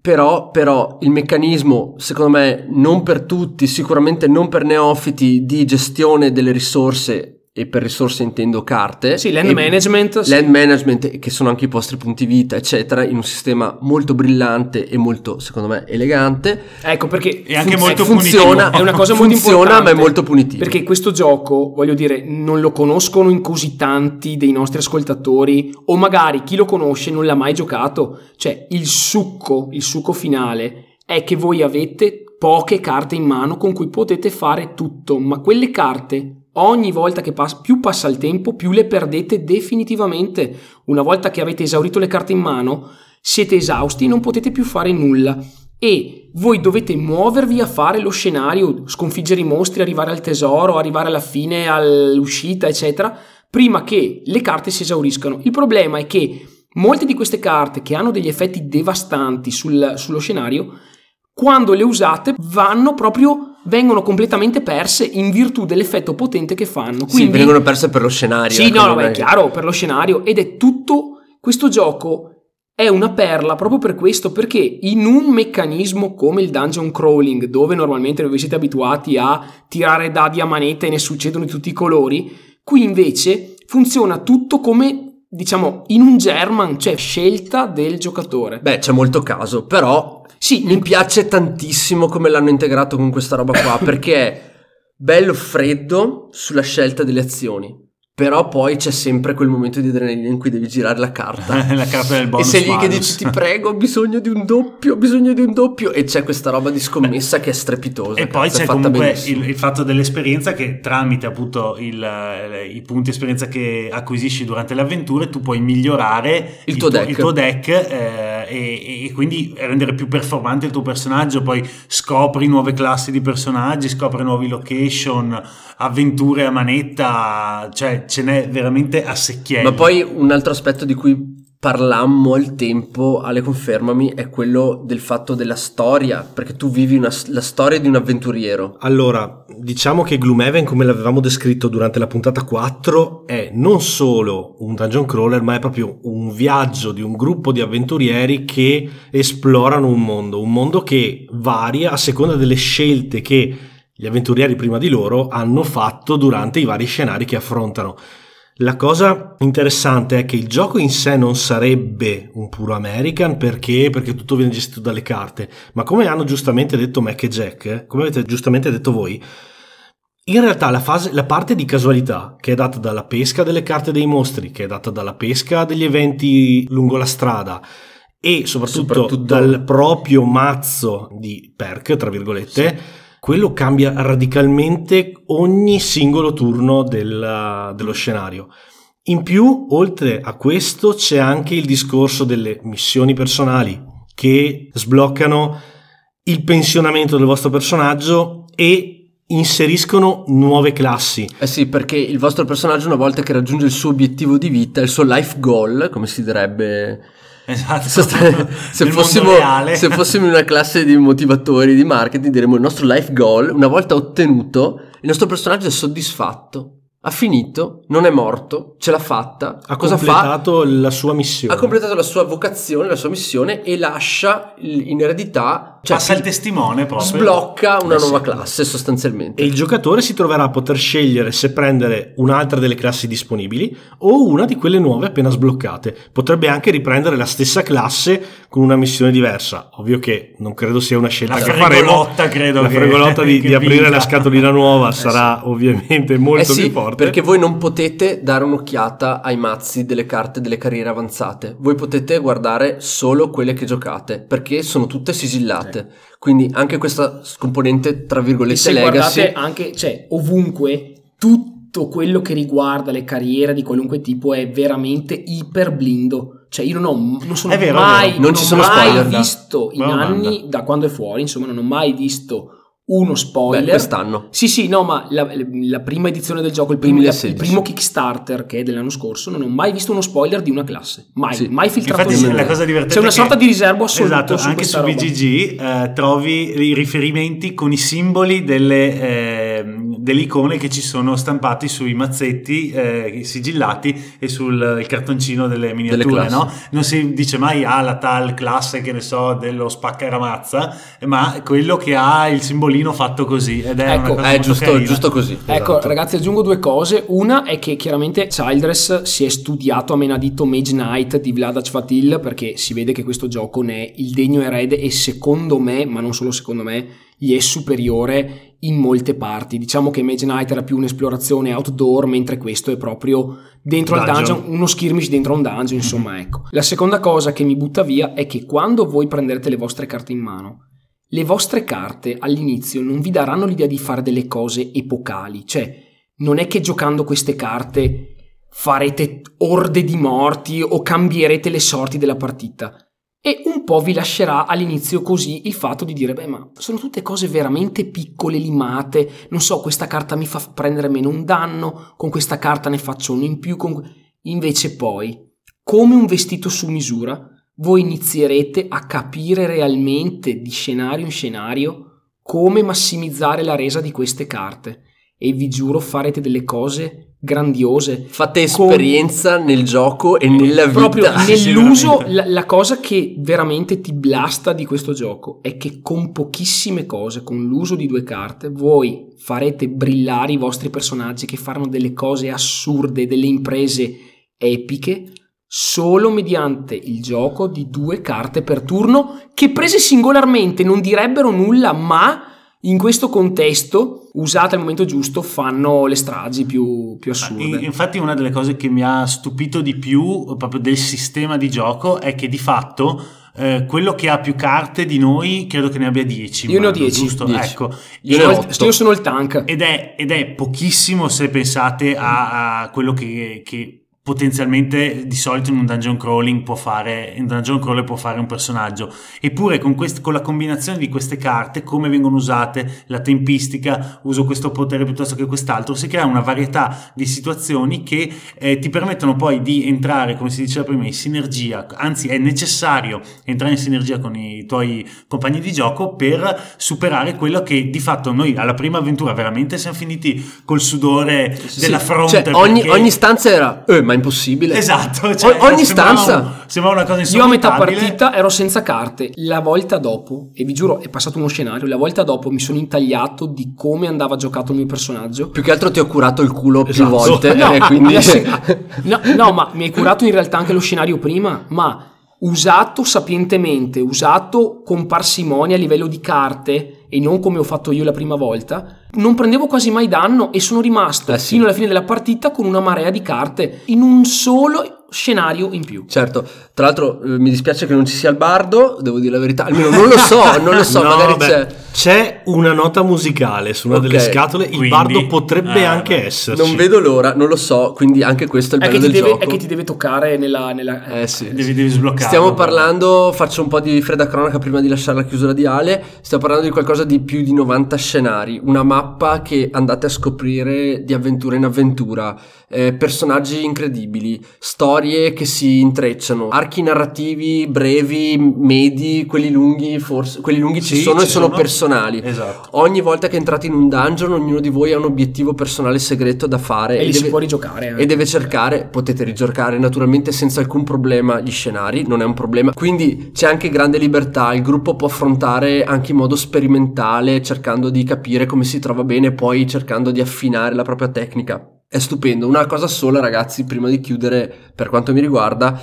però, però il meccanismo, secondo me, non per tutti, sicuramente non per neofiti di gestione delle risorse, e per risorse intendo carte. Sì, land management. sì. Land management, che sono anche i vostri punti vita, eccetera, in un sistema molto brillante e molto, secondo me, elegante. Ecco perché E anche fun- molto funziona, punitivo. è una cosa molto funziona, importante. ma è molto punitivo. Perché questo gioco, voglio dire, non lo conoscono in così tanti dei nostri ascoltatori, o magari chi lo conosce non l'ha mai giocato. Cioè, il succo, il succo finale è che voi avete poche carte in mano con cui potete fare tutto, ma quelle carte ogni volta che pass- più passa il tempo, più le perdete definitivamente. Una volta che avete esaurito le carte in mano, siete esausti, non potete più fare nulla e voi dovete muovervi a fare lo scenario, sconfiggere i mostri, arrivare al tesoro, arrivare alla fine, all'uscita, eccetera, prima che le carte si esauriscano. Il problema è che molte di queste carte che hanno degli effetti devastanti sul, sullo scenario, quando le usate vanno proprio vengono completamente perse in virtù dell'effetto potente che fanno. Quindi, sì, vengono perse per lo scenario. Sì, ecco, no, no, è chiaro, per lo scenario ed è tutto questo gioco è una perla proprio per questo, perché in un meccanismo come il dungeon crawling, dove normalmente voi siete abituati a tirare dadi a manetta e ne succedono di tutti i colori, qui invece funziona tutto come diciamo in un German, cioè scelta del giocatore. Beh, c'è molto caso, però sì, mi piace tantissimo come l'hanno integrato con questa roba qua, perché è bello freddo sulla scelta delle azioni. Però poi c'è sempre quel momento di adrenalina in cui devi girare la carta. la carta del bonus E sei lì che dici ti prego, ho bisogno di un doppio, ho bisogno di un doppio. E c'è questa roba di scommessa che è strepitosa. E poi c'è comunque il, il, fatto dell'esperienza che tramite appunto il, eh, i punti esperienza che acquisisci durante le avventure tu puoi migliorare il, il tuo deck, il tuo deck eh, e, e, quindi rendere più performante il tuo personaggio. Poi scopri nuove classi di personaggi, scopri nuovi location, avventure a manetta. Cioè ce n'è veramente a secchiello. Ma poi un altro aspetto di cui parlammo al tempo, Ale confermami, è quello del fatto della storia, perché tu vivi una, la storia di un avventuriero. Allora, diciamo che Gloomhaven, come l'avevamo descritto durante la puntata 4, è non solo un dungeon crawler, ma è proprio un viaggio di un gruppo di avventurieri che esplorano un mondo, un mondo che varia a seconda delle scelte che gli avventurieri prima di loro hanno fatto durante i vari scenari che affrontano. La cosa interessante è che il gioco in sé non sarebbe un puro American perché? perché tutto viene gestito dalle carte, ma come hanno giustamente detto Mac e Jack, come avete giustamente detto voi, in realtà la, fase, la parte di casualità che è data dalla pesca delle carte dei mostri, che è data dalla pesca degli eventi lungo la strada e soprattutto, soprattutto... dal proprio mazzo di perk, tra virgolette, sì quello cambia radicalmente ogni singolo turno del, dello scenario. In più, oltre a questo, c'è anche il discorso delle missioni personali che sbloccano il pensionamento del vostro personaggio e inseriscono nuove classi. Eh sì, perché il vostro personaggio una volta che raggiunge il suo obiettivo di vita, il suo life goal, come si direbbe Esatto. se, fossimo, se fossimo in una classe di motivatori di marketing, diremmo il nostro life goal, una volta ottenuto, il nostro personaggio è soddisfatto ha finito, non è morto, ce l'ha fatta. Ha Cosa completato fa? la sua missione. Ha completato la sua vocazione, la sua missione e lascia in eredità. Cioè Passa il testimone proprio. Sblocca una eh nuova sì. classe sostanzialmente. E il giocatore si troverà a poter scegliere se prendere un'altra delle classi disponibili o una di quelle nuove appena sbloccate. Potrebbe anche riprendere la stessa classe con una missione diversa. Ovvio che non credo sia una scelta la che faremo. Credo la fregolotta di, di aprire la scatolina nuova eh sarà sì. ovviamente molto eh sì. più forte forte. Perché voi non potete dare un'occhiata ai mazzi delle carte delle carriere avanzate. Voi potete guardare solo quelle che giocate, perché sono tutte sigillate. Eh. Quindi anche questa componente, tra virgolette, se legacy... guardate anche, cioè, ovunque, tutto quello che riguarda le carriere di qualunque tipo è veramente iper blindo. Cioè, io non, ho, non sono vero, mai, non, non ci sono mai spoiler, visto in anni, da quando è fuori, insomma, non ho mai visto uno spoiler. Beh, quest'anno. Sì, sì, no, ma la, la, prima edizione del gioco, il primo, il primo, Kickstarter che è dell'anno scorso, non ho mai visto uno spoiler di una classe. Mai, sì. mai filtrato Infatti, la cosa divertente C'è una sorta di riservo assoluto. Esatto, su anche su. BGG eh, trovi i riferimenti con i simboli delle, eh, delle icone che ci sono stampati sui mazzetti eh, sigillati e sul cartoncino delle miniature, delle no? Non si dice mai ah la tal classe che ne so dello spacca e ramazza, ma quello che ha il simbolino fatto così ed è ecco, è giusto, giusto, così. Ecco, esatto. ragazzi, aggiungo due cose. Una è che chiaramente Childress si è studiato a menadito Mage Knight di Vlada Fatil perché si vede che questo gioco ne è il degno erede e secondo me, ma non solo secondo me, gli è superiore in molte parti. Diciamo che Mage Knight era più un'esplorazione outdoor, mentre questo è proprio dentro dungeon. al dungeon, uno skirmish dentro un dungeon, insomma, ecco. La seconda cosa che mi butta via è che quando voi prenderete le vostre carte in mano le vostre carte all'inizio non vi daranno l'idea di fare delle cose epocali, cioè non è che giocando queste carte farete orde di morti o cambierete le sorti della partita. E un po' vi lascerà all'inizio così il fatto di dire, beh, ma sono tutte cose veramente piccole, limate, non so, questa carta mi fa prendere meno un danno, con questa carta ne faccio uno in più, con... invece poi, come un vestito su misura, voi inizierete a capire realmente di scenario in scenario come massimizzare la resa di queste carte. E vi giuro farete delle cose grandiose. Fate esperienza con... nel gioco e nella vita. Proprio nell'uso, la, la, cosa che veramente ti blasta di questo gioco è che con pochissime cose, con l'uso di due carte, voi farete brillare i vostri personaggi che faranno delle cose assurde, delle imprese epiche solo mediante il gioco di due carte per turno che prese singolarmente non direbbero nulla, ma in questo contesto, usate al momento giusto, fanno le stragi più, più assurde. Infatti, una delle cose che mi ha stupito di più proprio del sistema di gioco è che di fatto. Eh, quello che ha più carte di noi credo che ne abbia 10 io ne ho 10 giusto 10. ecco io, io, io, sono il tank ed è, ed è pochissimo se pensate a, a quello che, che potenzialmente di solito in un dungeon crawling può fare in dungeon crawler può fare un personaggio. Eppure con, quest, con la combinazione di queste carte come vengono usate la tempistica uso questo potere piuttosto che quest'altro si crea una varietà di situazioni che eh, ti permettono poi di entrare come si diceva prima in sinergia anzi è necessario entrare in sinergia con i tuoi compagni di gioco per superare quello che di fatto noi alla prima avventura veramente siamo finiti col sudore sì, della fronte cioè, ogni, ogni stanza era eh, ma è impossibile. Esatto, cioè, o- ogni stanza. Sembrava una cosa Io a metà partita ero senza carte. La volta dopo, e vi giuro, è passato uno scenario. La volta dopo mi sono intagliato di come andava giocato il mio personaggio. Più che altro ti ho curato il culo esatto. più volte. No, quindi... no, no, ma mi hai curato in realtà anche lo scenario prima. Ma usato sapientemente, usato con parsimonia a livello di carte e non come ho fatto io la prima volta, non prendevo quasi mai danno e sono rimasto eh sì. fino alla fine della partita con una marea di carte in un solo scenario in più. Certo, tra l'altro eh, mi dispiace che non ci sia il bardo, devo dire la verità, almeno non lo so, non lo so, no, magari beh, c'è. C'è una nota musicale su una okay. delle scatole, il Quindi, bardo potrebbe eh, anche esserci. Non vedo l'ora, non lo so, quindi anche questo è il è bello che del deve, gioco. È che ti deve toccare nella... nella eh sì. Devi, devi sbloccare. Stiamo parlando, faccio un po' di fredda cronaca prima di lasciare la chiusura di Ale, stiamo parlando di qualcosa di più di 90 scenari, una mappa che andate a scoprire di avventura in avventura, eh, personaggi incredibili, storie che si intrecciano, archi narrativi brevi, medi, quelli lunghi, forse quelli lunghi ci Sì, sono ci e sono, sono. personali. Esatto. Ogni volta che entrate in un dungeon, ognuno di voi ha un obiettivo personale segreto da fare e li si deve, può rigiocare. eh. e deve cercare, potete rigiocare naturalmente senza alcun problema gli scenari, non è un problema. Quindi c'è anche grande libertà, il gruppo può affrontare anche in modo sperimentale, cercando di capire come si trova bene e poi cercando di affinare la propria tecnica. È stupendo. Una cosa sola, ragazzi, prima di chiudere, per quanto mi riguarda,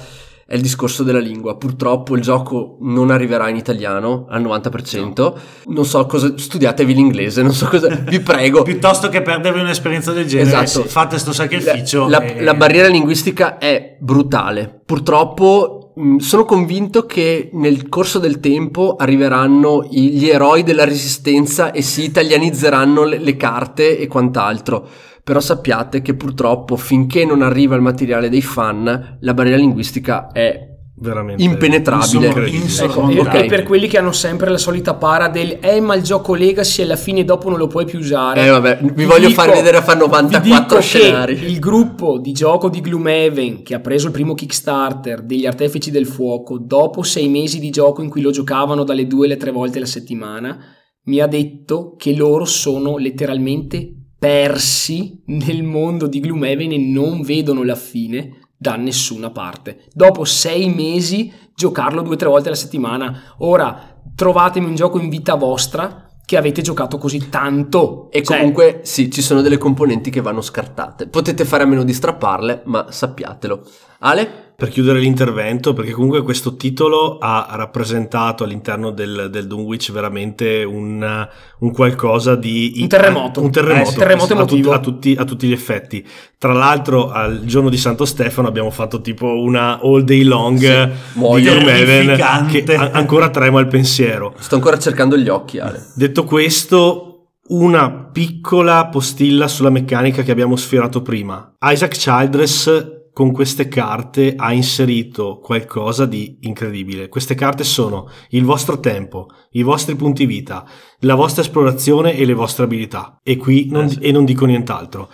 è il discorso della lingua. Purtroppo il gioco non arriverà in italiano al 90%. Non so cosa. Studiatevi l'inglese, non so cosa. Vi prego. Piuttosto che perdervi un'esperienza del genere, Esatto. fate sto sacrificio. La, e- la barriera linguistica è brutale. Purtroppo mh, sono convinto che nel corso del tempo arriveranno gli eroi della resistenza e si italianizzeranno le, le carte e quant'altro. Però sappiate che purtroppo finché non arriva il materiale dei fan, la barriera linguistica è Veramente impenetrabile. Insomma, Ecco, e, Ok. e per quelli che hanno sempre la solita para del eh ma il gioco Legacy alla fine dopo non lo puoi più usare Eh, vabbè, vi voglio far vedere a fare vi 94 dico scenari. il gruppo di gioco di Gloomhaven che ha preso il primo Kickstarter degli artefici del fuoco dopo sei mesi di gioco in cui lo giocavano dalle due alle tre volte alla settimana mi ha detto che loro sono letteralmente persi nel mondo di Gloomhaven e non vedono la fine da nessuna parte. Dopo sei mesi giocarlo due o tre volte alla settimana. Ora trovatemi un gioco in vita vostra che avete giocato così tanto. E Cioè, comunque sì, ci sono delle componenti che vanno scartate. Potete fare a meno di strapparle, ma sappiatelo. Ale? Per chiudere l'intervento, perché comunque questo titolo ha rappresentato all'interno del, del Dunwich veramente un, un qualcosa di... Un terremoto. Un terremoto, Eh, sì. Terremoto a, tut- emotivo. a tutti, a tutti gli effetti. Tra l'altro al giorno di Santo Stefano abbiamo fatto tipo una all day long di muoio. Gloomhaven Terrificante. che a- ancora trema il pensiero. Sto ancora cercando gli occhi, Ale. Detto questo, una piccola postilla sulla meccanica che abbiamo sfiorato prima. Isaac Childress con queste carte ha inserito qualcosa di incredibile. Queste carte sono il vostro tempo, i vostri punti vita, la vostra esplorazione e le vostre abilità. E qui non, Eh sì. e non dico nient'altro.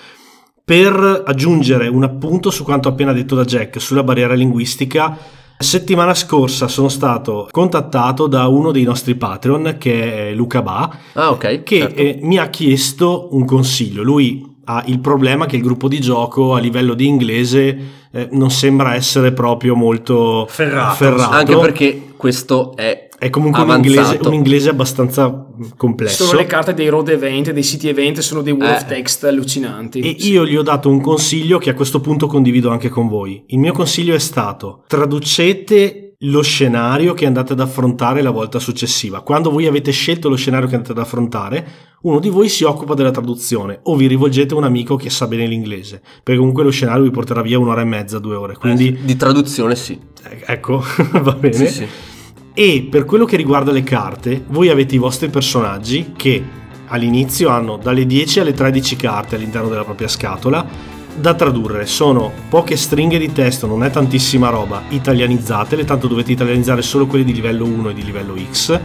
Per aggiungere un appunto su quanto appena detto da Jack sulla barriera linguistica, settimana scorsa sono stato contattato da uno dei nostri Patreon, che è Luca Ba, Ah, ok. che certo. eh, mi ha chiesto un consiglio. Lui ha il problema che il gruppo di gioco a livello di inglese eh, non sembra essere proprio molto Ferrato, Anche perché questo è è comunque un inglese, un inglese abbastanza complesso. Sono le carte dei road event, dei city event, sono dei wall Eh. text allucinanti. E Sì. io gli ho dato un consiglio che a questo punto condivido anche con voi. Il mio consiglio è stato traducete lo scenario che andate ad affrontare la volta successiva. Quando voi avete scelto lo scenario che andate ad affrontare, uno di voi si occupa della traduzione o vi rivolgete a un amico che sa bene l'inglese, perché comunque lo scenario vi porterà via un'ora e mezza, due ore. Quindi di traduzione, sì. eh, ecco, va bene. Sì, sì. E per quello che riguarda le carte, voi avete i vostri personaggi che all'inizio hanno dalle 10 alle 13 carte all'interno della propria scatola da tradurre. Sono poche stringhe di testo, non è tantissima roba, italianizzatele, tanto dovete italianizzare solo quelle di livello 1 e di livello X.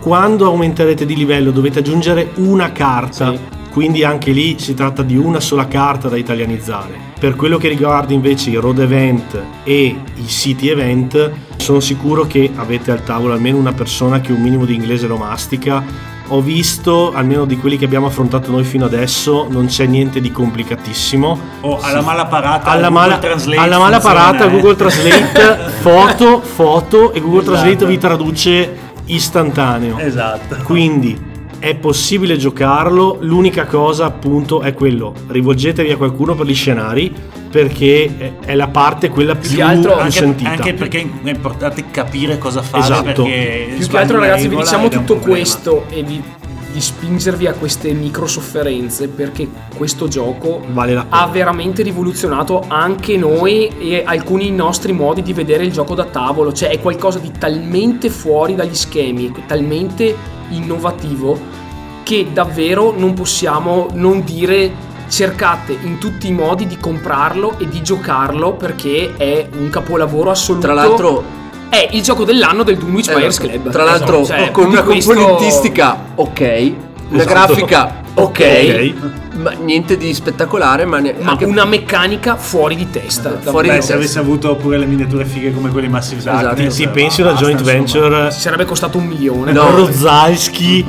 Quando aumenterete di livello dovete aggiungere una carta, Sì. quindi anche lì si tratta di una sola carta da italianizzare. Per quello che riguarda invece i road event e i city event, sono sicuro che avete al tavolo almeno una persona che un minimo di inglese lo mastica. Ho visto, almeno di quelli che abbiamo affrontato noi fino adesso, non c'è niente di complicatissimo. O alla mala parata, Alla Google mala, Translate alla mala parata eh. Google Translate, foto, foto e Google Esatto. Translate vi traduce istantaneo. Esatto. Quindi è possibile giocarlo, l'unica cosa appunto è quello, rivolgetevi a qualcuno per gli scenari perché è- la parte quella più, che altro- più Anche, sentita. anche perché è importante capire cosa fare Esatto. perché Più che altro ragazzi vi diciamo tutto questo e vi, di spingervi a queste micro sofferenze perché questo gioco Vale ha veramente rivoluzionato anche noi e alcuni nostri modi di vedere il gioco da tavolo, cioè è qualcosa di talmente fuori dagli schemi, talmente innovativo che davvero non possiamo non dire cercate in tutti i modi di comprarlo e di giocarlo perché è un capolavoro assoluto. Tra l'altro, è il gioco dell'anno del Dunwich eh, Buyers Club. tra l'altro Esatto, cioè, con una questo- componentistica ok, una Esatto. grafica ok, Ok. ma niente di spettacolare, ma, ne- ma anche una meccanica fuori di testa. Fuori Beh, di se testa. avesse avuto pure le miniature fighe come quelle Massive Esatto. Si eh, pensi una basta, joint insomma. venture Ci sarebbe costato un milione. No. Rozalski,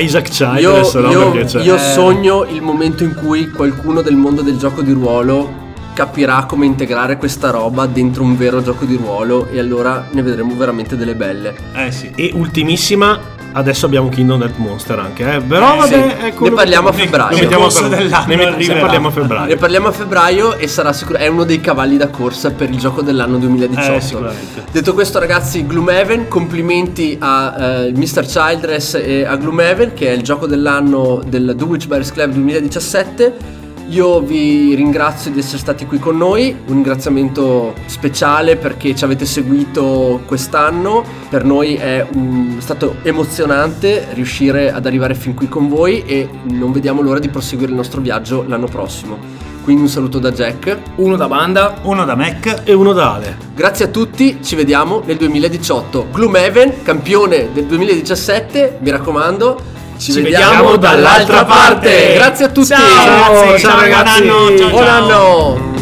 Isaac Io, Childress, no? io- Perché, cioè, io Eh. sogno il momento in cui qualcuno del mondo del gioco di ruolo capirà come integrare questa roba dentro un vero gioco di ruolo e allora ne vedremo veramente delle belle. Eh sì. E ultimissima, adesso abbiamo Kingdom Death Monster anche, eh? però Eh, vabbè, sì. quello Ne parliamo a febbraio. Ne mettiamo a corso febbraio. dell'anno Ne met- ne arriverà. parliamo a Ne febbraio. parliamo a febbraio e sarà sicuro è uno dei cavalli da corsa per il gioco dell'anno 2018. Eh. Detto questo, ragazzi, Gloomhaven, complimenti a eh, Mr. Childress e a Gloomhaven, che è il gioco dell'anno del Dunwich Bears Club 2017. Io vi ringrazio di essere stati qui con noi, un ringraziamento speciale perché ci avete seguito quest'anno, per noi è un- stato emozionante riuscire ad arrivare fin qui con voi e non vediamo l'ora di proseguire il nostro viaggio l'anno prossimo. Quindi un saluto da Jack, Uno da banda. Uno da Mac. E uno da Ale. Grazie a tutti, ci vediamo nel 2018. Gloomhaven, campione del 2017, mi raccomando. Ci, Ci vediamo, vediamo dall'altra parte. parte. Grazie a tutti. Ciao, ciao ciao, buon ragazzi. anno, ciao, Buon anno.